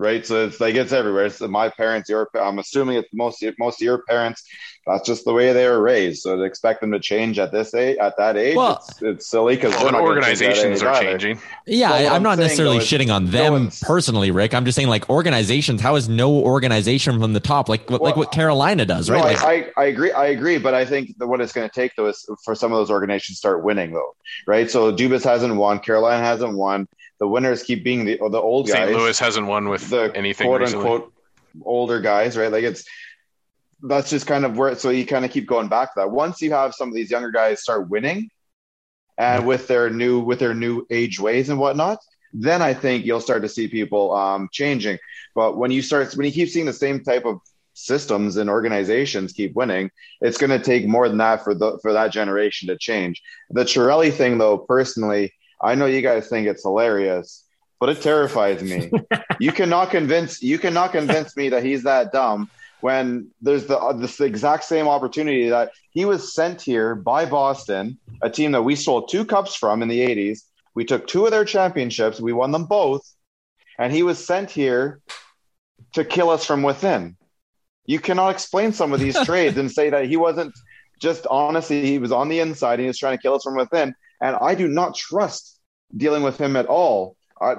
Right, so it's like it's everywhere. It's my parents, your. I'm assuming it's most most of your parents. That's just the way they were raised. So to expect them to change at this age, at that age, Well- it's, it's silly because Well, organizations are changing. Yeah, Well, I, what I'm I'm not necessarily shitting on them one's- personally, Rick. I'm just saying, like organizations. How is no organization from the top, like what like what Carolina does, right? No, Like, I, I, I agree. I agree, but I think that what it's going to take though is for some of those organizations to start winning though, right? So Dubas hasn't won, Carolina hasn't won. The winners keep being the the old guys, St. Louis hasn't won with the anything quote recently. unquote older guys, right? Like it's that's just kind of where so you kind of keep going back to that. Once you have some of these younger guys start winning, and with their new with their new age ways and whatnot, then I think you'll start to see people um, changing. But when you start when you keep seeing the same type of systems and organizations keep winning, it's going to take more than that for the for that generation to change. The Chiarelli thing, though, personally, I know you guys think it's hilarious, but it terrifies me. <laughs> you cannot convince you cannot convince me that he's that dumb when there's the uh, this exact same opportunity that he was sent here by Boston, a team that we stole two cups from in the 80s. We took two of their championships, we won them both, and he was sent here to kill us from within. You cannot explain some of these <laughs> trades and say that he wasn't just honestly, he was on the inside and he was trying to kill us from within. And I do not trust dealing with him at all. I,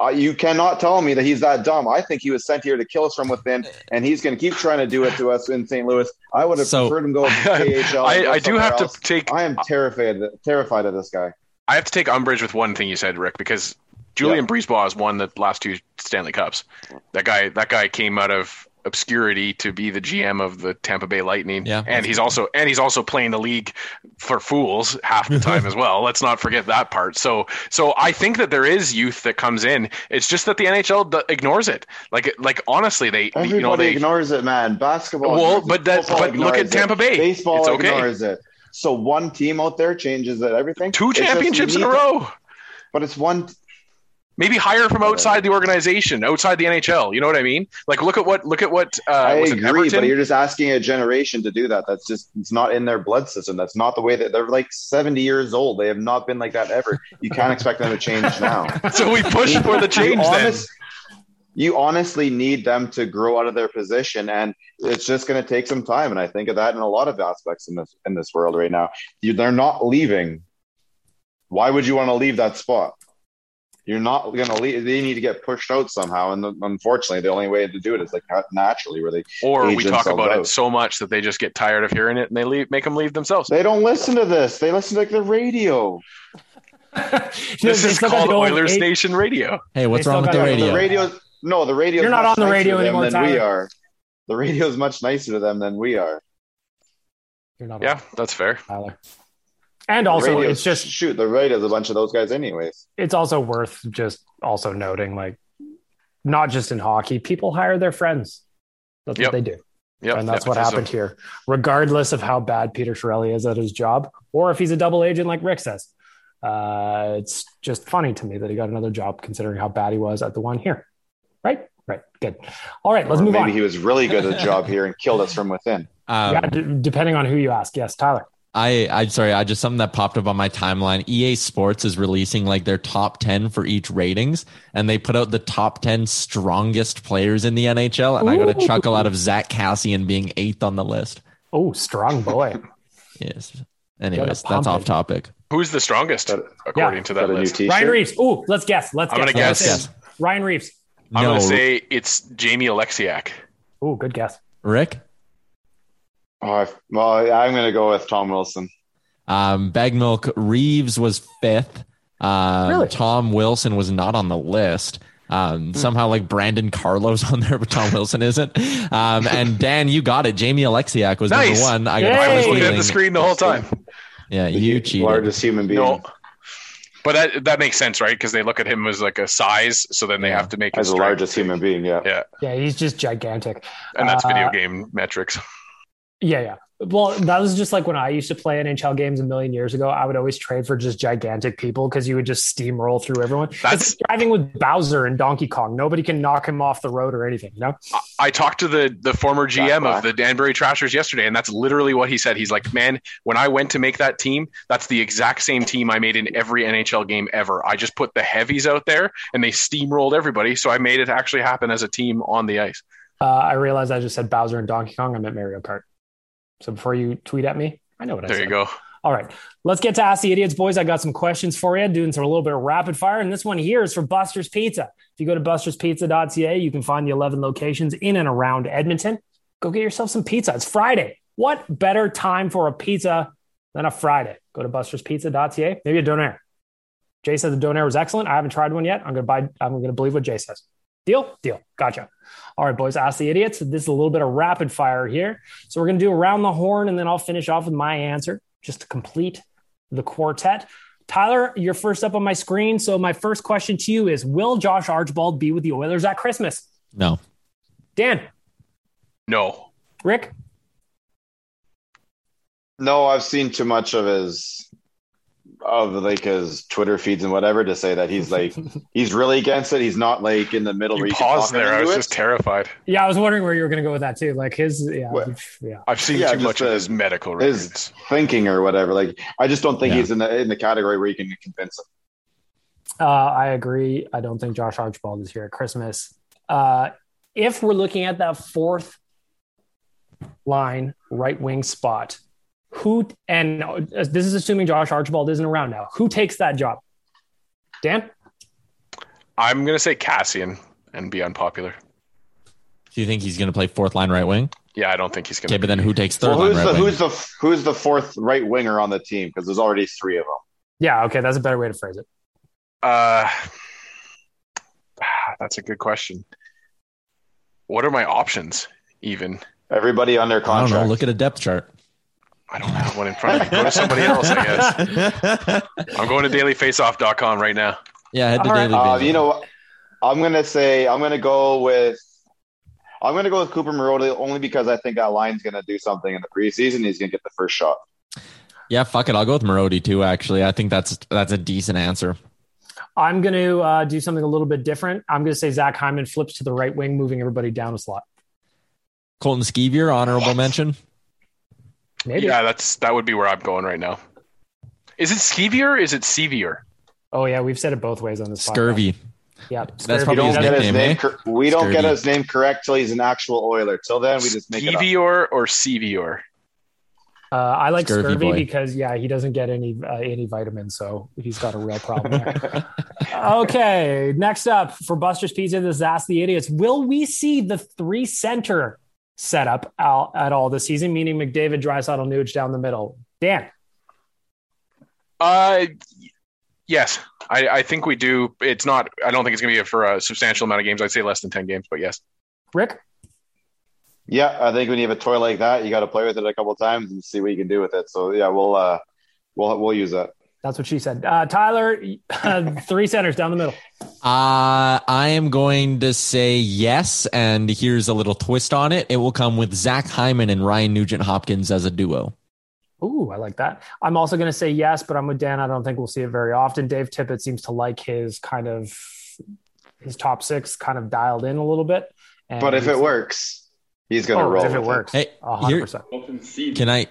I, you cannot tell me that he's that dumb. I think he was sent here to kill us from within, and he's going to keep trying to do it to us in St. Louis. I would have So- preferred him go to <laughs> KHL. I, go I do have else. to take I am terrified, terrified of this guy. I have to take umbrage with one thing you said, Rick, because Julien Yeah. Brisebois has won the last two Stanley Cups. That guy, that guy came out of obscurity to be the GM of the Tampa Bay Lightning, Yeah. and he's also and he's also playing the league for fools half the time as well. Let's not forget that part. So, so I think that there is youth that comes in. It's just that the NHL d- ignores it. Like, like honestly, they Everybody you know they ignores it, man. Basketball. Well, but that- but look at ignores it. Tampa Bay. Baseball It's okay. ignores it. So one team out there changes it, everything. two championships in a row. But it's one. Maybe hire from outside the organization, outside the NHL. You know what I mean? Like look at what look at what uh, I agree, Everton? but you're just asking a generation to do that. That's just it's not in their blood system. That's not the way that they're like 70 years old. They have not been like that ever. You can't expect them to change now. <laughs> so we push for the change you, then. you honestly need them to grow out of their position, and it's just going to take some time. And I think of that in a lot of aspects in this in this world right now. You, they're not leaving. Why would you want to leave that spot? You're not going to leave. They need to get pushed out somehow, and the, unfortunately, the only way to do it is like naturally, where they Or we talk about out. it so much that they just get tired of hearing it and they leave, make them leave themselves. They don't listen to this. They listen to like the radio. <laughs> This is called Oilers Nation Radio. Hey, what's wrong with the got- The radio? no, the radio's You're not on the radio to anymore, than we are. The radio's much nicer to them than we are. You're not Yeah, that's fair. Tyler. And also, radio's- it's just shoot. The radio's a bunch of those guys, anyways. it's also worth just also noting, like, not just in hockey, people hire their friends. That's Yep. what they do. Yep, and that's what nepotism. happened here, regardless of how bad Peter Chiarelli is at his job, or if he's a double agent like Rick says. Uh, it's just funny to me that he got another job considering how bad he was at the one here. Right? Right. Good. All right, let's Or move maybe on. he was really good at the job <laughs> here and killed us from within. Um, yeah, d- depending on who you ask. Yes, Tyler. I, I'm sorry. I just something that popped up on my timeline. EA Sports is releasing like their top 10 for each ratings, and they put out the top 10 strongest players in the NHL. And I got a Ooh. chuckle out of Zack Kassian being eighth on the list. Oh, strong boy. <laughs> Yes. Anyways, that's off topic. Who's the strongest Got- according to Got that list? Ryan Reaves. Oh, let's guess. Let's I'm guess. gonna guess. Guess. Ryan Reaves. I'm no, going to say it's Jamie Oleksiak. Oh, good guess. Rick. Oh, well, I'm going to go with Tom Wilson. Um, Bag Milk Reaves was fifth. Um, Really? Tom Wilson was not on the list. Um, somehow like Brandon Carlo's <laughs> on there, but Tom Wilson isn't. Um, and <laughs> Dan, you got it. Jamie Oleksiak was Nice. number one. I got I was looking at the screen the whole time. Yeah, The you hu- cheated. Largest human being. No. But that, that makes sense, right? Because they look at him as like a size, so then they Yeah. have to make As his the largest human being, yeah. Yeah, Yeah, he's just gigantic. and that's Uh, video game metrics. <laughs> Yeah, yeah. Well, that was just like when I used to play NHL games a million years ago. I would always trade for just gigantic people because you would just steamroll through everyone. That's- it's like driving with Bowser and Donkey Kong. Nobody can knock him off the road or anything. You know? I talked to the the former GM of the Danbury Trashers yesterday, and that's literally what he said. He's like, "Man, when I went to make that team, that's the exact same team I made in every NHL game ever. I just put the heavies out there, and they steamrolled everybody. So I made it actually happen as a team on the ice." Uh, I realized I just said Bowser and Donkey Kong. I meant Mario Kart. So before you tweet at me, I know what I There said. There you go. All right, let's get to Ask the Idiots, boys. I got some questions for you, doing some a little bit of rapid fire. And this one here is for Buster's Pizza. If you go to busterspizza.ca, you can find the 11 locations in and around Edmonton. Go get yourself some pizza. It's Friday. What better time for a pizza than a Friday? Go to busterspizza.ca, maybe a donair. Jay said the donair was excellent. I haven't tried one yet. I'm going to buy, I'm going to believe what Jay says. Deal? Deal. Gotcha. All right, boys, ask the idiots. This is a little bit of rapid fire here. So we're going to do around the horn, and then I'll finish off with my answer just to complete the quartet. Tyler, you're first up on my screen. So my first question to you is Will Josh Archibald be with the Oilers at Christmas? No. Dan, No, Rick, No, I've seen too much of his of like his Twitter feeds and whatever to say that he's like <laughs> he's really against it. He's not like in the middle. where you you can paused there. I was it. just terrified. yeah, I was wondering where you were going to go with that too. Like his, yeah, What? yeah. I've seen Yeah, too just much of his medical his- thinking or whatever. Like I just don't think Yeah. he's in the in the category where you can convince him. Uh, I agree. I don't think Josh Archibald is here at Christmas. Uh, if we're looking at that fourth line right wing spot, who and uh, this is assuming Josh Archibald isn't around now. Who takes that job? Dan? I'm gonna say Kassian and be unpopular. Do you think he's going to play fourth line right wing? Yeah, I don't think he's gonna. Okay, but then who takes third Well, who's line the right wing? who's the who's the fourth right winger on the team? Because there's already three of them. Yeah, okay, that's a better way to phrase it. Uh, <sighs> that's a good question. What are my options? Even Everybody under I don't contract. know. Look at a depth chart. I don't have one in front of me. Go to somebody else. I guess <laughs> I'm going to dailyfaceoff.com right now. Yeah, head to All right. Daily Uh, you know, what? I'm gonna say I'm gonna go with I'm gonna go with Cooper Marody only because I think that line's gonna do something in the preseason. He's gonna get the first shot. Yeah, fuck it. I'll go with Marody too. Actually, I think that's that's a decent answer. I'm going to uh, do something a little bit different. I'm going to say Zach Hyman flips to the right wing, moving everybody down a slot. Colton Skeevier, honorable mention. Maybe. Yeah, that's that would be where I'm going right now. Is it skeevier? Or is it sevier? Oh yeah, we've said it both ways on this. podcast. Scurvy. Yeah, That's scurvy. probably We his don't get his name. eh? cor- we don't get his name correct till he's an actual Oiler. Till then, we just make it up. Or sevior? Uh, I like Scurvy scurvy, because yeah, he doesn't get any uh, any vitamins, so he's got a real problem. there. <laughs> <laughs> okay, next up for Buster's Pizza, this is Ask the Idiots. Will we see the three center setup out at all this season? Meaning McDavid, Draisaitl, Nuge down the middle. Dan, Uh, yes, I, I think we do. It's not. I don't think it's going to be for a substantial amount of games. I'd say less than ten games, but yes. Rick, Yeah, I think when you have a toy like that, you got to play with it a couple times and see what you can do with it. So yeah, we'll uh, we'll we'll use that. That's what she said. Uh, Tyler, <laughs> three centers down the middle. Uh, I am going to say yes, and here's a little twist on it. It will come with Zach Hyman and Ryan Nugent Hopkins as a duo. Ooh, I like that. I'm also going to say yes, but I'm with Dan. I don't think we'll see it very often. Dave Tippett seems to like his kind of his top six kind of dialed in a little bit. And But if it works, he's gonna oh, roll. if it with works, Hey, a hundred here- percent. Can I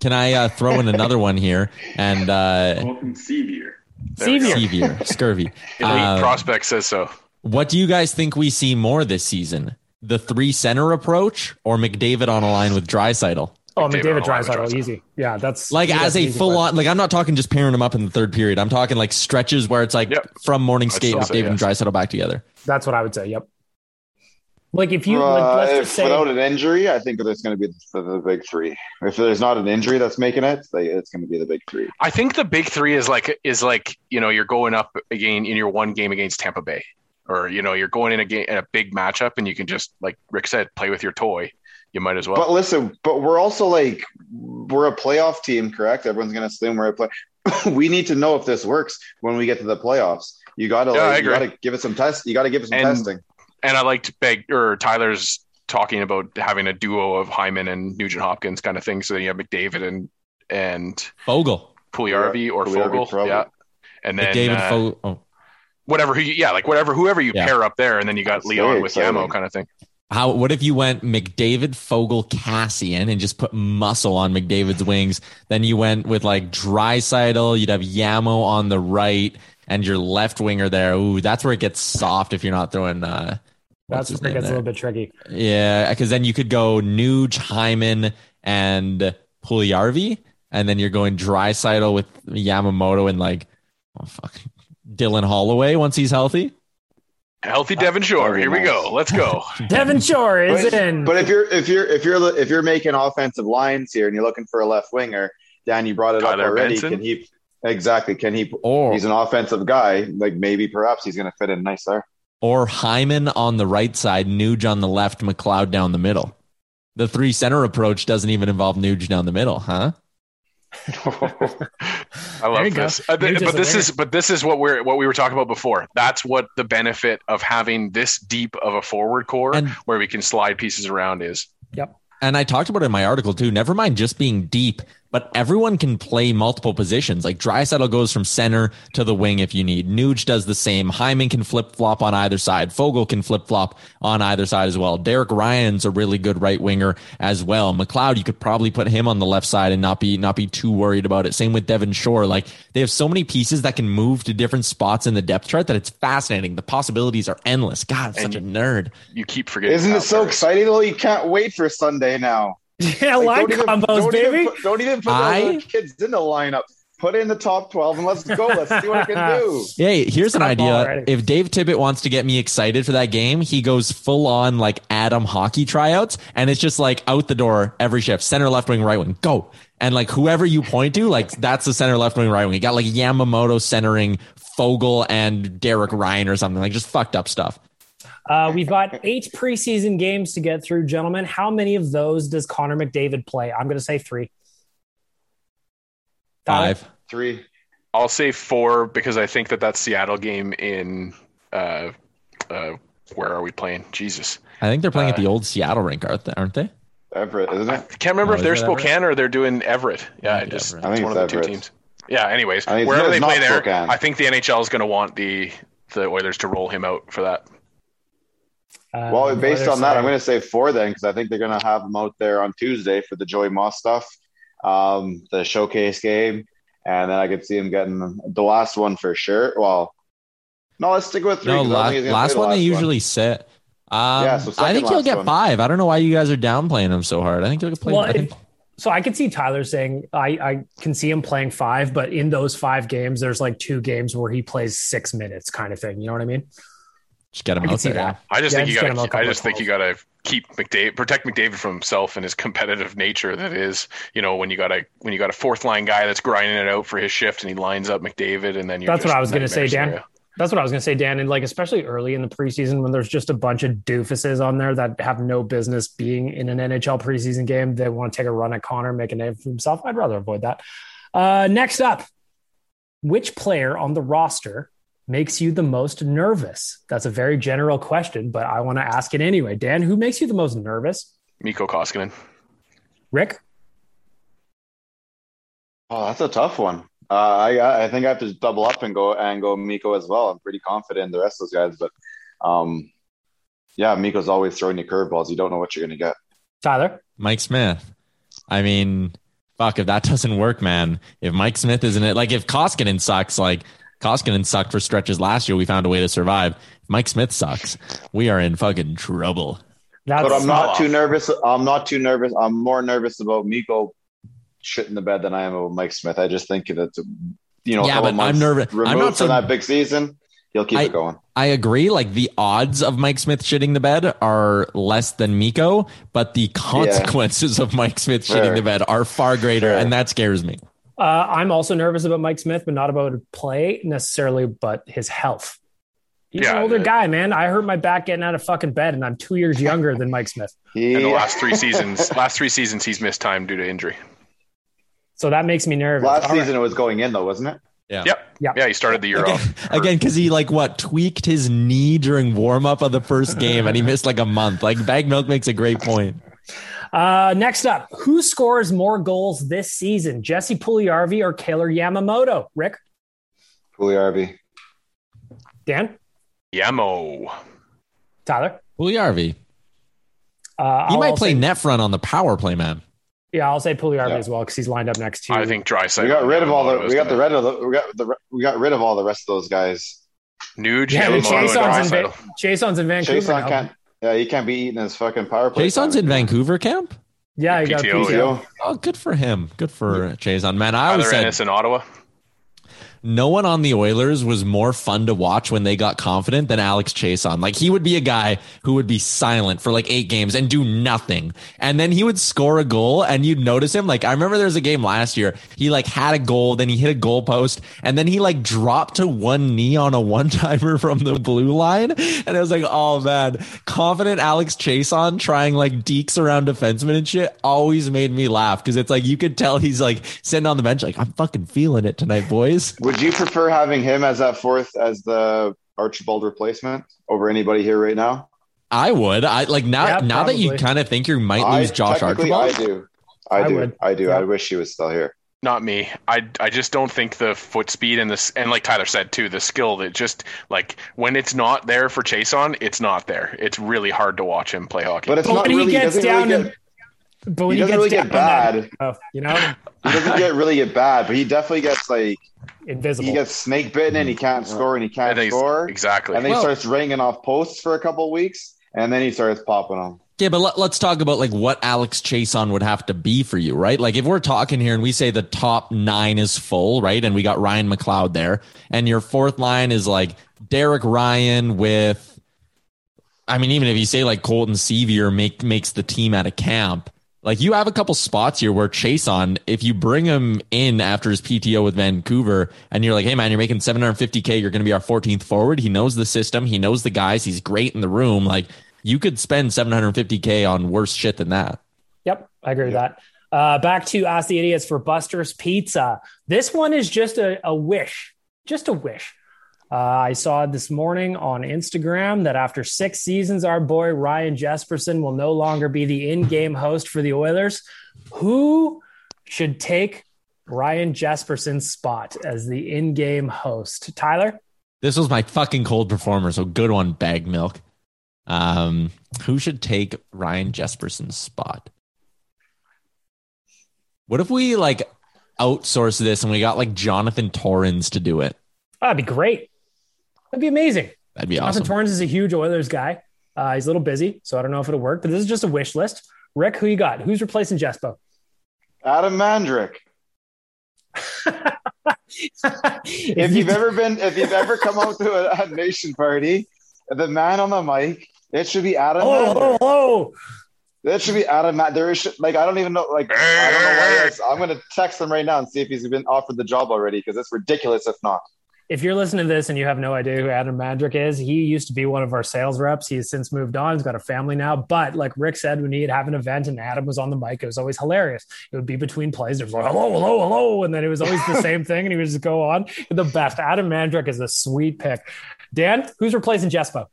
can I uh, throw in another one here and uh, Sevier. Sevier, scurvy? Elite Uh, prospect says so. What do you guys think we see more this season? The three center approach or McDavid on a line with Draisaitl? Oh, McDavid on McDavid the line Draisaitl, easy. Yeah, that's Like as an a full play. on, like I'm not talking just pairing them up in the third period. I'm talking like stretches where it's like Yep. from morning I'd skate, still say McDavid and yes. Draisaitl back together. That's what I would say. Yep. Like if you Uh, like, let's if just say without an injury, I think there's going to be the, the big three. If there's not an injury that's making it, they, it's going to be the big three. I think the big three is like is like you know you're going up again in your one game against Tampa Bay, or you know you're going in a game in a big matchup and you can just like Rick said play with your toy. You might as well. But listen, but we're also like we're a playoff team, correct? Everyone's going to assume we're a play. <laughs> we need to know if this works when we get to the playoffs. You got to Yeah, like, you got to give it some test. You got to give it some And- testing. And I liked Beg or Tyler's talking about having a duo of Hyman and Nugent Hopkins kind of thing. So then you have McDavid and and Foegele, Puljujarvi or Puljujarvi, Foegele, yeah. And then McDavid, uh, Foegele. Oh. whatever, who, yeah, like whatever, whoever you Yeah. pair up there, and then you got That's Leon with exciting. Yamo kind of thing. How? What if you went McDavid, Foegele, Kassian, and just put muscle on McDavid's wings? Then you went with like Draisaitl. You'd have Yamo on the right, and your left winger there. Ooh, that's where it gets soft if you're not throwing. Uh, what's that's where it name gets a little bit tricky. Yeah, because then you could go Nuge, Hyman, and Puljujarvi, and then you're going Draisaitl with Yamamoto and like, oh fuck, Dylan Holloway once he's healthy. Healthy Devin Shore. Here we go. Let's go. <laughs> Devin Shore is But, in. but if you're if you're if you're if you're making offensive lines here and you're looking for a left winger, Dan, you brought it Tyler up already. Benson? Can he exactly? Can he? Or He's an offensive guy. Like maybe perhaps he's going to fit in nice there. Or Hyman on the right side, Nuge on the left, McLeod down the middle. The three center approach doesn't even involve Nuge down the middle, huh? <laughs> I love this. Uh, th- but this winner. is but this is what we're what we were talking about before. That's what the benefit of having this deep of a forward core And- where we can slide pieces around is. yep. And I talked about it in my article too. Never mind just being deep. But everyone can play multiple positions. Like Draisaitl goes from center to the wing if you need. Nuge does the same. Hyman can flip flop on either side. Foegele can flip flop on either side as well. Derek Ryan's a really good right winger as well. McLeod, you could probably put him on the left side and not be not be too worried about it. Same with Devin Shore. Like they have so many pieces that can move to different spots in the depth chart that it's fascinating. The possibilities are endless. God, I'm such a nerd. You keep forgetting. Isn't it so Turris. exciting though? You can't wait for Sunday now. Yeah, line don't even- combos, don't baby. Even put, don't even put I- the kids in the lineup. Put in the top 12 and let's go. Let's see what it can do. <laughs> Hey, here's an idea. already. If Dave Tippett wants to get me excited for that game, he goes full on like Adam hockey tryouts, and it's just like out the door every shift, center, left wing, right wing, go. And like whoever you point to, like that's the center, left wing, right wing. You got like Yamamoto centering Foegele and Derek Ryan or something, like just fucked up stuff. Uh, we've got <laughs> eight preseason games to get through, gentlemen. How many of those does Connor McDavid play? I'm going to say three. Tyler? Five. Three. I'll say four because I think that that Seattle game in uh, uh, where are we playing? Jesus, I think they're playing at Uh, the old Seattle rink, aren't they? Aren't they? Everett, isn't I it? can't remember Oh, if they're it Everett? Spokane or they're doing Everett. Yeah, I I just Everett. I it's think one it's of the two teams. Yeah. Anyways, I think it's- wherever they play not there, Spokane. I think the NHL is going to want the the Oilers to roll him out for that. Uh, Well, based the on that, I'm going to say four then, because I think they're going to have him out there on Tuesday for the Joey Moss stuff, um, the showcase game, and then I could see him getting the last one for sure. Well, no, let's stick with three. No, 'cause I last, think last the one they last usually sit. Um, Yeah, so I think he'll get one. five. I don't know why you guys are downplaying him so hard. I think he'll play. Well, I think, if- So I could see Tyler saying I, I can see him playing five, but in those five games, there's like two games where he plays six minutes, kind of thing. You know what I mean? Just get him I can out there. that. I just Yeah, think you just get got. to I just think you got to keep McDavid, protect McDavid from himself and his competitive nature. That is, you know, when you got a when you got a fourth line guy that's grinding it out for his shift and he lines up McDavid, and then you're That's what I was going to say, Dan. scenario. That's what I was going to say, Dan. And like, especially early in the preseason when there's just a bunch of doofuses on there that have no business being in an NHL preseason game, they want to take a run at Connor, make a name for himself. I'd rather avoid that. Uh, next up, which player on the roster makes you the most nervous? That's a very general question, but I want to ask it anyway. Dan, who makes you the most nervous? Mikko Koskinen. Rick? Oh, that's a tough one. Uh, I I think I have to double up and go and go Mikko as well. I'm pretty confident in the rest of those guys, but um, yeah, Mikko's always throwing you curveballs. You don't know what you're going to get. Tyler? Mike Smith. I mean, fuck, if that <laughs> doesn't work, man, if Mike Smith isn't it, like if Koskinen sucks, like Koskinen sucked for stretches last year, we found a way to survive. If Mike Smith sucks, we are in fucking trouble. That's But I'm not off. too nervous. I'm not too nervous. I'm more nervous about Mikko shit in the bed than I am about Mike Smith. I just think that you know, Yeah, couple but I'm nervous- I'm Removed not so- from that big season, he'll keep I- it going. I agree. Like the odds of Mike Smith shitting the bed are less than Mikko, but the consequences of Mike Smith shitting Sure. the bed are far greater, Sure. and that scares me. Uh, I'm also nervous about Mike Smith, but not about play necessarily, but his health. He's an older the- guy, man. I hurt my back getting out of fucking bed, and I'm two years younger than Mike Smith. <laughs> He, In the last three seasons, last three seasons, he's missed time due to injury. So that makes me nervous. last All right. season it was going in though, wasn't it? Yeah. Yep. Yeah. Yeah, he started the year Again, off. <laughs> again, because he like what tweaked his knee during warm up of the first game, and he missed like a month. Like Bag Milk makes a great point. <laughs> Uh, next up, who scores more goals this season? Jesse Puljujarvi or Kailer Yamamoto? Rick, Puljujarvi. Dan, Yamo. Tyler. Puljujarvi. Uh, He I'll might play say- net front on the power play, man. Yeah, I'll say Puljujarvi Yeah. as well because he's lined up next to. You. I think Draisaitl. We got rid of all the. We got the rid of the. We got the. We got rid of all the rest of those guys. Nuge, Yeah, but Yamamoto, and Chiasson's in, Draisaitl. Va- Chiasson's in Vancouver. Chiasson can't. Yeah, he can't be eating his fucking power play. Chiasson's in Vancouver camp. Yeah, he got PTO, PTO. PTO. Oh, good for him. Good for Chiasson. Man, I always Tyler said Ennis in Ottawa. No one on the Oilers was more fun to watch when they got confident than Alex Chiasson. Like he would be a guy who would be silent for like eight games and do nothing. And then he would score a goal and you'd notice him. Like I remember there was a game last year. He like had a goal, then he hit a goal post and then he like dropped to one knee on a one timer from the blue line. And it was like, oh man, confident Alex Chiasson trying like deeks around defensemen and shit always made me laugh. Cause it's like, you could tell he's like sitting on the bench, like I'm fucking feeling it tonight, boys. Would you prefer having him as that fourth as the Archibald replacement over anybody here right now? I would. I like now. Yeah, now that you kind of think you might I lose Josh Archibald. I do. I, I do. would. I do. Yeah. I wish he was still here. Not me. I, I just don't think the foot speed and this and like Tyler said too, the skill that just like when it's not there for Chiasson, it's not there. It's really hard to watch him play hockey. But it's But not when he really. gets doesn't down really and- get, But when He he, doesn't gets really get bad. that- oh, you know, he doesn't get really get bad, but he definitely gets like invisible. he gets snake bitten and he can't score and he can't think score. exactly. And then Well- he starts ringing off posts for a couple weeks, and then he starts popping them. Yeah, but let, us talk about like what Alex Chiasson would have to be for you, right? Like if we're talking here and we say the top nine is full, right? And we got Ryan McLeod there, and your fourth line is like Derek Ryan with, I mean, even if you say like Colton Sceviour make makes the team at a camp, like you have a couple spots here where Chiasson, if you bring him in after his PTO with Vancouver, and you're like, hey man, you're making 750k, you're going to be our 14th forward. He knows the system, he knows the guys, he's great in the room, like you could spend 750k on worse shit than that. Yep, I agree with that. Uh, back to Ask the Idiots for Buster's Pizza. This one is just a, a wish, just a wish. Uh, I saw this morning on Instagram that after six seasons, our boy Ryan Jesperson will no longer be the in game host for the Oilers. Who should take Ryan Jesperson's spot as the in game host? Tyler? This was my fucking cold performer, so good one, bag milk. Um, who should take Ryan Jesperson's spot? What if we like outsource this and we got like Jonathan Torrens to do it? That'd be great. That'd be amazing. That'd be Jonathan awesome. Torrens is a huge Oilers guy. Uh, he's a little busy, so I don't know if it'll work, but this is just a wish list. Rick, who you got? Who's replacing Jespo? Adam Mandrick. <laughs> If you've ever been, if you've ever come out to a, a nation party, the man on the mic, it should be Adam. oh, Mandrick. oh, oh, That should be Adam. Ma- There is like I don't even know. Like I don't know why. I'm gonna text him right now and see if he's been offered the job already because it's ridiculous if not. If you're listening to this and you have no idea who Adam Mandrick is, he used to be one of our sales reps. He has since moved on. He's got a family now. But like Rick said, when he'd have an event and Adam was on the mic, it was always hilarious. It would be between plays. There's like, hello, hello, hello. And then it was always the <laughs> same thing. And he would just go on. The best. Adam Mandrick is a sweet pick. Dan, who's replacing Jespo?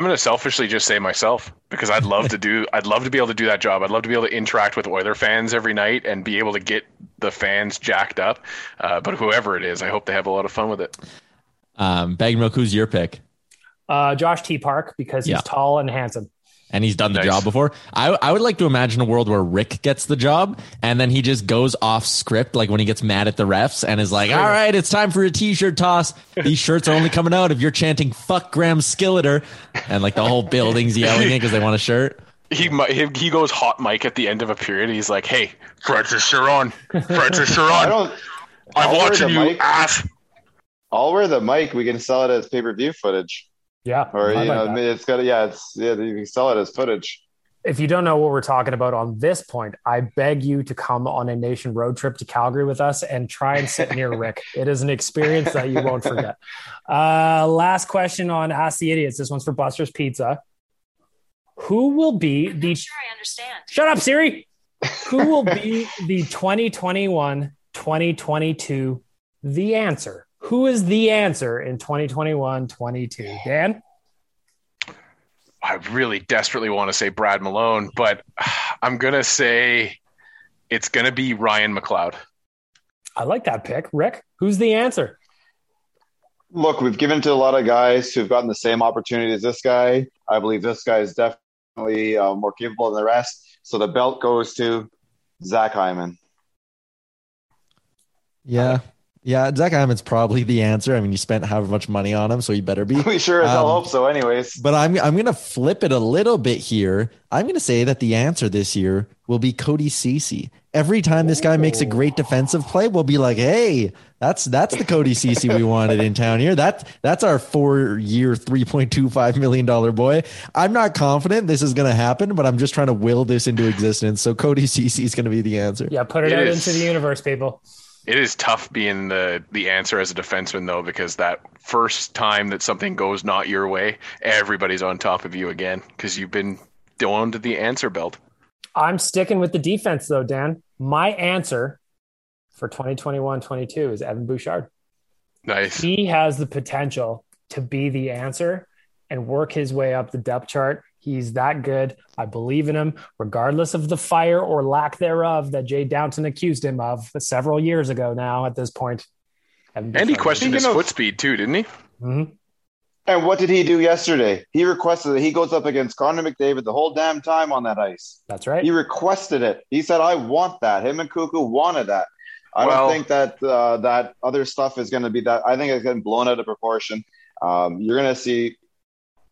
I'm going to selfishly just say myself because I'd love to do. <laughs> I'd love to be able to do that job. I'd love to be able to interact with Oiler fans every night and be able to get the fans jacked up. Uh, but whoever it is, I hope they have a lot of fun with it. Um, bag milk, who's your pick? Uh, Josh T. Park, because he's Yeah. tall and handsome. And he's done the Nice. job before. I, I would like to imagine a world where Rick gets the job and then he just goes off script, like when he gets mad at the refs and is like, all right, it's time for a t shirt toss. These shirts are only coming out if you're chanting, fuck Graham Skilliter. And like the whole building's yelling it because they want a shirt. He, he he goes hot mic at the end of a period. He's like, "Hey, Francis Charron, Francis Charron, I'm watching you, mic. ass." I'll wear the mic. We can sell it as pay per view footage, Yeah. or I you like know, that. it's got yeah, it's yeah, you can sell it as footage. if you don't know what we're talking about on this point, I beg you to come on a nation road trip to Calgary with us and try and sit near Rick. It is an experience that you won't forget. <laughs> Uh, last question on Ask the Idiots. This one's for Buster's Pizza. Who will be the? sure I understand. Shut up, Siri. Who will be the 2021 2022 the answer? Who is the answer in 2021 22? Dan? I really desperately want to say Brad Malone, but <sighs> I'm gonna say it's gonna be Ryan McLeod. I like that pick. Rick, who's the answer? Look, we've given to a lot of guys who've gotten the same opportunity as this guy. I believe this guy is definitely uh, more capable than the rest. So the belt goes to Zach Hyman. Yeah. Yeah. Zach Hyman's probably the answer. I mean, you spent however much money on him, so he better be. <laughs> We sure as hell Um, hope so. Anyways, But I'm I'm gonna flip it a little bit here. I'm gonna say that the answer this year will be Cody Cece. Every time this guy makes a great defensive play, we'll be like, "Hey, that's that's the Cody Cece we wanted in town here. That that's our four year, three point two five million dollar boy." I'm not confident this is gonna happen, but I'm just trying to will this into existence. So Cody Cece is gonna be the answer. Yeah, put it, It out is. into the universe, people. It is tough being the the answer as a defenseman though, because that first time that something goes not your way, everybody's on top of you again because you've been doing to the answer belt. I'm sticking with the defense, though, Dan. My answer for 2021 22 is Evan Bouchard. Nice. He has the potential to be the answer and work his way up the depth chart He's that good. I believe in him, regardless of the fire or lack thereof that Jay Downton accused him of several years ago now at this point. And he questioned his foot speed too, didn't he? Mm-hmm. And what did he do yesterday? He requested that He goes up against Connor McDavid the whole damn time on that ice. That's right. He requested it. He said, "I want that." Him and Cuckoo wanted that. I well, don't think that uh, that other stuff is going to be that. I think it's getting blown out of proportion. Um, you're going to see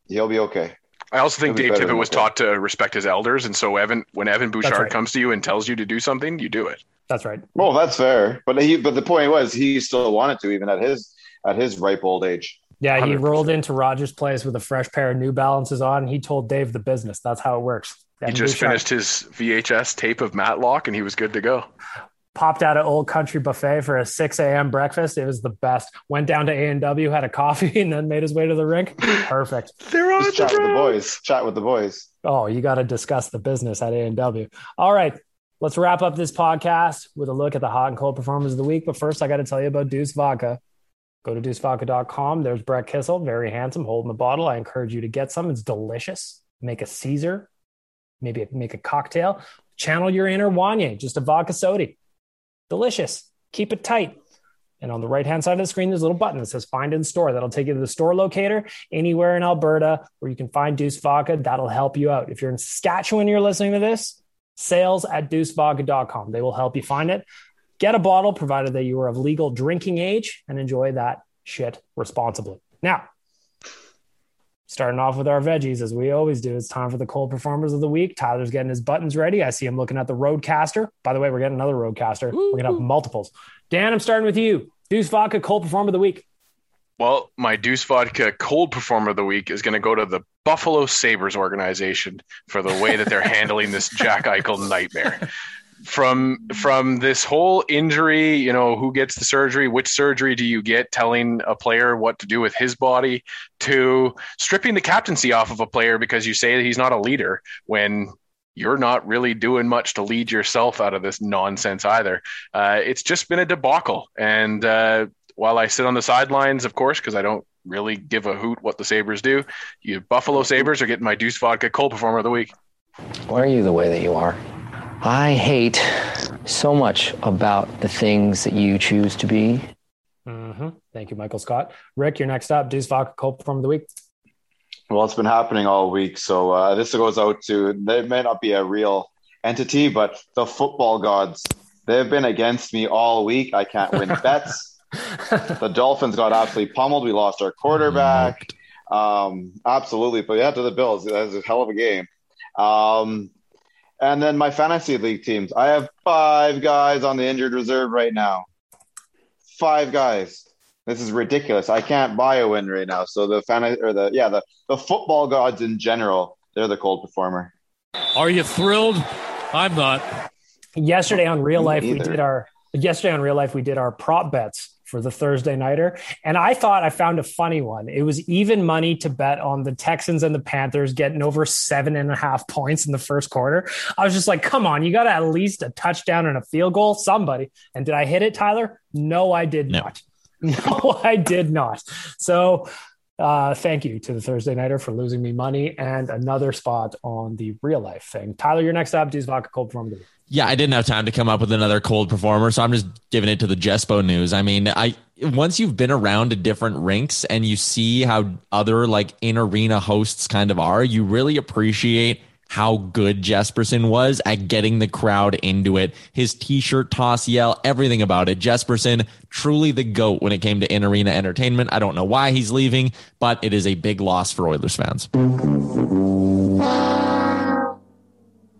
he'll be okay. I also think Dave Tippett was taught to respect his elders, and so Evan, when Evan Bouchard right. comes to you and tells you to do something, you do it. That's right. Well, that's fair, but he, but the point was, he still wanted to, even at his at his ripe old age. Yeah, he 100%. rolled into Rogers' place with a fresh pair of New Balances on. And he told Dave the business. That's how it works. Evan he just Bouchard. finished his VHS tape of Matlock, and he was good to go popped out of Old Country Buffet for a 6 a.m. breakfast. It was the best. Went down to A&W, had a coffee, <laughs> and then made his way to the rink. Perfect. <laughs> They're on Just chat with the boys. Chat with the boys. Oh, you got to discuss the business at A&W. All right. Let's wrap up this podcast with a look at the hot and cold performers of the week. But first, I got to tell you about Deuce Vodka. Go to deucevodka.com. There's Brett Kissel, very handsome, holding the bottle. I encourage you to get some. It's delicious. Make a Caesar, maybe make a cocktail. Channel your inner Wanye, just a vodka soda delicious. Keep it tight. And on the right hand side of the screen, there's a little button that says find in store. That'll take you to the store locator anywhere in Alberta where you can find Deuce Vodka. That'll help you out. If you're in Saskatchewan, you're listening to this, sales at deucevodka.com. They will help you find it. Get a bottle provided that you are of legal drinking age and enjoy that shit responsibly. Now, starting off with our veggies as we always do. It's time for the cold performers of the week. Tyler's getting his buttons ready. I see him looking at the RODECaster. By the way, we're getting another RODECaster. Ooh. We're gonna have multiples. Dan, I'm starting with you. Deuce Vodka cold performer of the week. Well, my Deuce Vodka cold performer of the week is going to go to the Buffalo Sabres organization for the way that they're handling this Jack Eichel nightmare from from this whole injury you know who gets the surgery which surgery do you get telling a player what to do with his body to stripping the captaincy off of a player because you say that he's not a leader when you're not really doing much to lead yourself out of this nonsense either. Uh, it's just been a debacle. And uh, while i sit on the sidelines of course because i don't really give a hoot what the sabres do you buffalo sabres are getting my deuce vodka cold performer of the week. Why are you the way that you are I hate so much about the things that you choose to be. Mm-hmm. Thank you, Michael Scott. Rick, you're next up. Deuce Vodka Cold from the week. Well, it's been happening all week. So uh, this goes out to, they may not be a real entity, but the football gods. They've been against me all week. I can't win <laughs> bets. the Dolphins got absolutely pummeled. We lost our quarterback. Um, absolutely. But yeah, to the Bills. That was a hell of a game. Um, and then my fantasy league teams. I have five guys on the injured reserve right now. Five guys. This is ridiculous. I can't buy a win right now. So the fan or the yeah the the football gods in general, they're the cold performer. Are you thrilled? I'm not. Yesterday on Real Life, we did our yesterday on Real Life we did our prop bets for the Thursday nighter. And I thought I found a funny one. It was even money to bet on the Texans and the Panthers getting over seven and a half points in the first quarter. I was just like, come on, you got at least a touchdown and a field goal, somebody. And did I hit it, Tyler? No, I did no. not. <laughs> No, I did not. So uh, thank you to the Thursday Nighter for losing me money and another spot on the real life thing. Tyler, you're next up. Deuce Vodka Cold Performer. Yeah, I didn't have time to come up with another cold performer, so I'm just giving it to the Jespo news. I mean, I once you've been around to different rinks and you see how other like in arena hosts kind of are, you really appreciate how good Jesperson was at getting the crowd into it. His t-shirt toss yell, everything about it. Jesperson, truly the GOAT when it came to in-arena entertainment. I don't know why he's leaving, but it is a big loss for Oilers fans.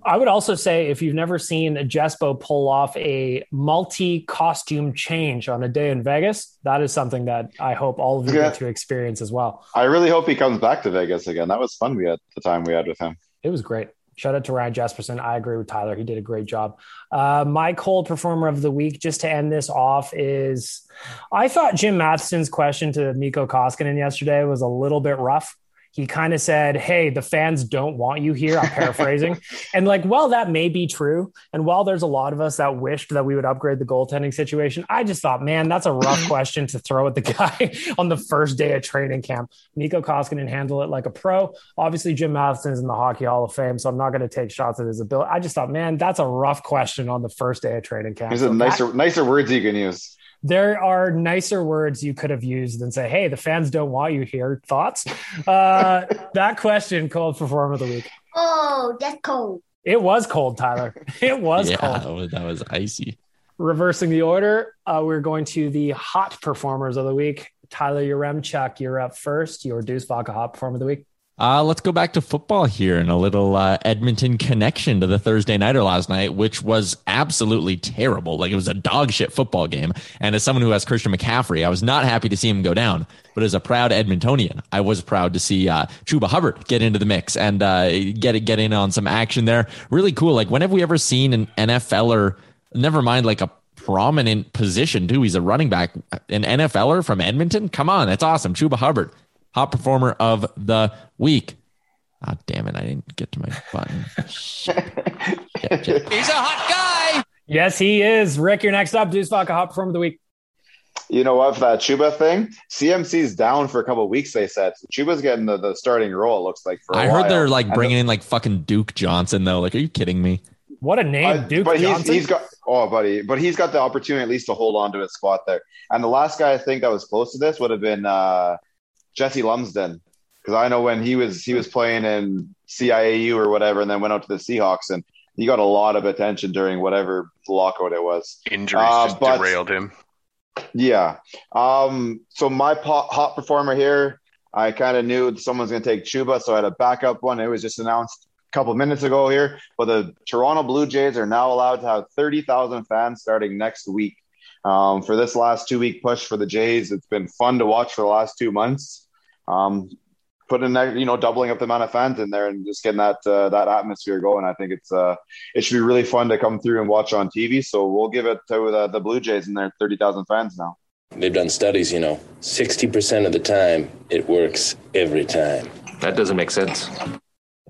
I would also say if you've never seen a Jespo pull off a multi costume change on a day in Vegas, that is something that I hope all of you yeah. get to experience as well. I really hope he comes back to Vegas again. That was fun. We had the time we had with him. It was great. Shout out to Ryan Jesperson. I agree with Tyler. He did a great job. Uh, my cold performer of the week, just to end this off, is I thought Jim Matheson's question to Mikko Koskinen yesterday was a little bit rough he kind of said, Hey, the fans don't want you here. I'm paraphrasing. <laughs> and like, well, that may be true. And while there's a lot of us that wished that we would upgrade the goaltending situation, I just thought, man, that's a rough <laughs> question to throw at the guy <laughs> on the first day of training camp. Mikko Koskinen handle it like a pro. Obviously, Jim Matheson's in the Hockey Hall of Fame, so I'm not going to take shots at his ability. I just thought, man, that's a rough question on the first day of training camp. There's so nicer, that, nicer words you can use there are nicer words you could have used than say, "Hey, the fans don't want you here." Thoughts? Uh, <laughs> that question called for form of the week. Oh, that's cold. It was cold, Tyler. It was yeah, cold. That was icy. Reversing the order, uh, we're going to the hot performers of the week. Tyler Yaremchuk, you're up first. Your Deuce Vodka hot performer of the week. Uh, let's go back to football here and a little uh, Edmonton connection to the Thursday nighter last night, which was absolutely terrible. Like it was a dog shit football game. And as someone who has Christian McCaffrey, I was not happy to see him go down. But as a proud Edmontonian, I was proud to see uh, Chuba Hubbard get into the mix and uh, get get in on some action there. Really cool. Like when have we ever seen an NFLer? Never mind, like a prominent position too. He's a running back, an NFLer from Edmonton. Come on, that's awesome. Chuba Hubbard hot performer of the week. Ah, oh, damn it. I didn't get to my button. <laughs> He's a hot guy. Yes, he is. Rick, you're next up. Deuce Vodka hot performer of the week. You know what? For that Chuba thing, CMC's down for a couple weeks. They said so Chuba's getting the, the starting role. It looks like for. I heard while. they're like bringing the, in like fucking Duke Johnson though. Like, are you kidding me? What a name, uh, Duke but Johnson. He's, he's got oh, buddy, but he's got the opportunity at least to hold on to his spot there. And the last guy I think that was close to this would have been uh, Jesse Lumsden because I know when he was he was playing in CIAU or whatever, and then went out to the Seahawks, and he got a lot of attention during whatever lockout it was. Injuries uh, just but, derailed him. Yeah. Um. So my pot, hot performer here, I kind of knew someone's going to take Chuba, so I had a backup one. It was just announced a couple minutes ago here, but the Toronto Blue Jays are now allowed to have thirty thousand fans starting next week. Um, for this last two week push for the Jays, it's been fun to watch for the last two months um, putting that you know doubling up the amount of fans in there and just getting that uh, that atmosphere going. I think it's uh, it should be really fun to come through and watch on TV. So we'll give it to the, the Blue Jays and their thirty thousand fans now. They've done studies, you know, sixty percent of the time it works every time. That doesn't make sense.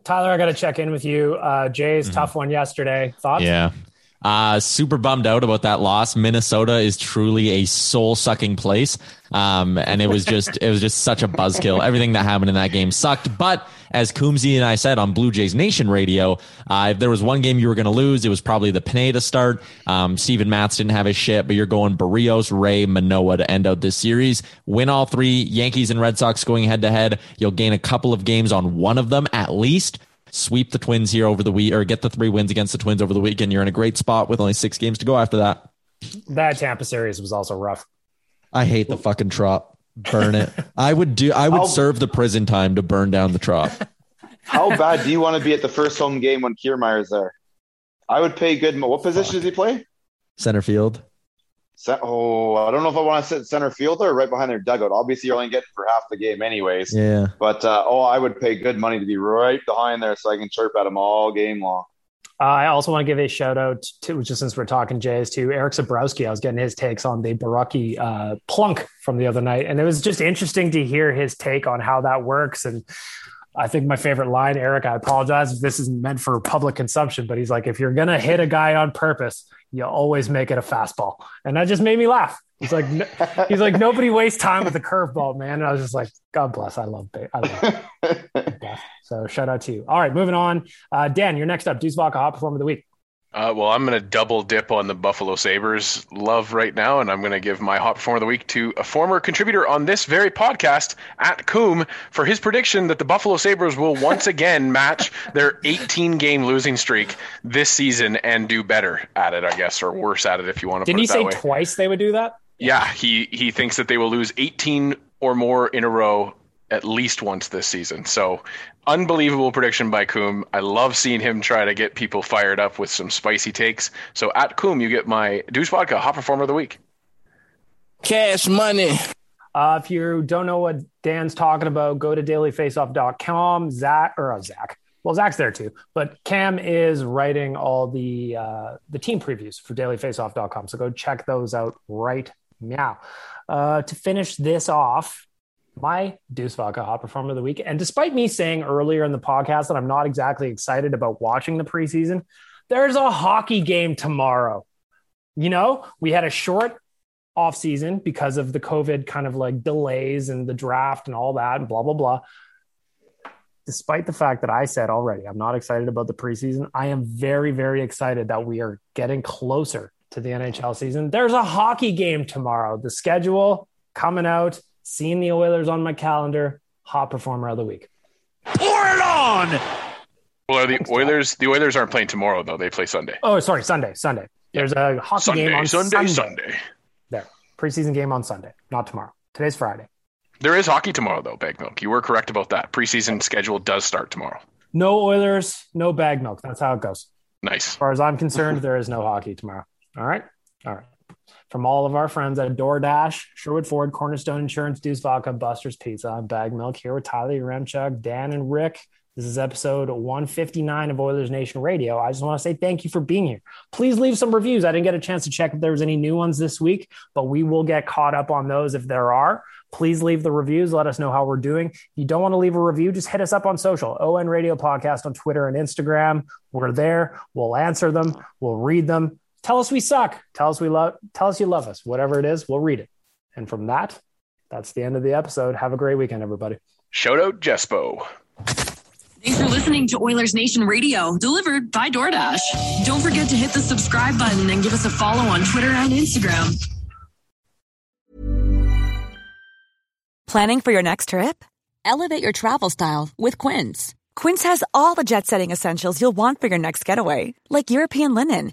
Tyler, I got to check in with you. Uh, Jay's mm-hmm. tough one yesterday. Thoughts? Yeah, uh, super bummed out about that loss. Minnesota is truly a soul sucking place. Um, and it was just, it was just such a buzzkill. Everything that happened in that game sucked. But as Coombsy and I said on Blue Jays Nation radio, uh, if there was one game you were going to lose, it was probably the Pineda start. Um, Steven Matz didn't have his shit, but you're going Berrios, Ray, Manoah to end out this series. Win all three, Yankees and Red Sox going head to head. You'll gain a couple of games on one of them at least sweep the Twins here over the week or get the three wins against the Twins over the weekend. You're in a great spot with only six games to go after that. That Tampa series was also rough. I hate the fucking trop. Burn it. <laughs> I would do. I would How, serve the prison time to burn down the trop. <laughs> How bad do you want to be at the first home game when Kiermaier's there? I would pay good. What position Fuck. does he play? Center field. Oh, I don't know if I want to sit center fielder or right behind their dugout. Obviously, you're only getting for half the game, anyways. Yeah. But uh, oh, I would pay good money to be right behind there so I can chirp at them all game long. Uh, I also want to give a shout out to, just since we're talking Jays, to Eric Zabrowski. I was getting his takes on the Borucki uh, plunk from the other night, and it was just interesting to hear his take on how that works. And I think my favorite line, Eric, I apologize if this isn't meant for public consumption, but he's like, if you're going to hit a guy on purpose, you always make it a fastball. And that just made me laugh. He's like, he's like, nobody wastes time with a curveball, man. And I was just like, God bless. I love, I love <laughs> So shout out to you. All right, moving on. Uh, Dan, you're next up. Deuce Vodka Hot Performer of the Week. Uh, well, I'm going to double dip on the Buffalo Sabres love right now, and I'm going to give my hot performer of the week to a former contributor on this very podcast, at Coom, for his prediction that the Buffalo Sabres will once <laughs> again match their 18 game losing streak this season and do better at it, I guess, or worse at it if you want to Didn't he say way. twice they would do that? Yeah, he, he thinks that they will lose 18 or more in a row at least once this season. So unbelievable prediction by Coom. I love seeing him try to get people fired up with some spicy takes. So at Coom, you get my Deuce Vodka Hot Performer of the Week. Cash money. Uh, if you don't know what Dan's talking about, go to dailyfaceoff.com. Zach or uh, Zach. Well, Zach's there too, but Cam is writing all the uh, the team previews for dailyfaceoff.com. So go check those out right now. Uh, to finish this off, my Deuce Vodka Hot Performer of the Week. And despite me saying earlier in the podcast that I'm not exactly excited about watching the preseason, there's a hockey game tomorrow. You know, we had a short off season because of the COVID kind of like delays and the draft and all that and blah, blah, blah. Despite the fact that I said already, I'm not excited about the preseason, I am very, very excited that we are getting closer to the NHL season. There's a hockey game tomorrow. The schedule coming out, seeing the Oilers on my calendar, hot performer of the week. Pour it on. Well, are the Oilers the Oilers aren't playing tomorrow though. They play Sunday. Oh, sorry, Sunday. Sunday. There's a hockey Sunday, game on Sunday, Sunday. Sunday. There. Preseason game on Sunday, not tomorrow. Today's Friday. There is hockey tomorrow though, Bag Milk. You were correct about that. Preseason schedule does start tomorrow. No Oilers, no bag milk. That's how it goes. Nice. As far as I'm concerned, there is no hockey tomorrow. All right. All right. From all of our friends at DoorDash, Sherwood Ford, Cornerstone Insurance, Deuce Vodka, Buster's Pizza, I'm Bag Milk here with Tyler Yaremchuk, Dan, and Rick. This is episode 159 of Oilers Nation Radio. I just want to say thank you for being here. Please leave some reviews. I didn't get a chance to check if there was any new ones this week, but we will get caught up on those if there are. Please leave the reviews. Let us know how we're doing. If you don't want to leave a review, just hit us up on social. ON Radio Podcast on Twitter and Instagram. We're there. We'll answer them. We'll read them. Tell us we suck. Tell us we love. Tell us you love us. Whatever it is, we'll read it. And from that, that's the end of the episode. Have a great weekend, everybody. Shout out Jespo. Thanks for listening to Oilers Nation Radio, delivered by DoorDash. Don't forget to hit the subscribe button and give us a follow on Twitter and Instagram. Planning for your next trip? Elevate your travel style with Quince. Quince has all the jet setting essentials you'll want for your next getaway, like European linen,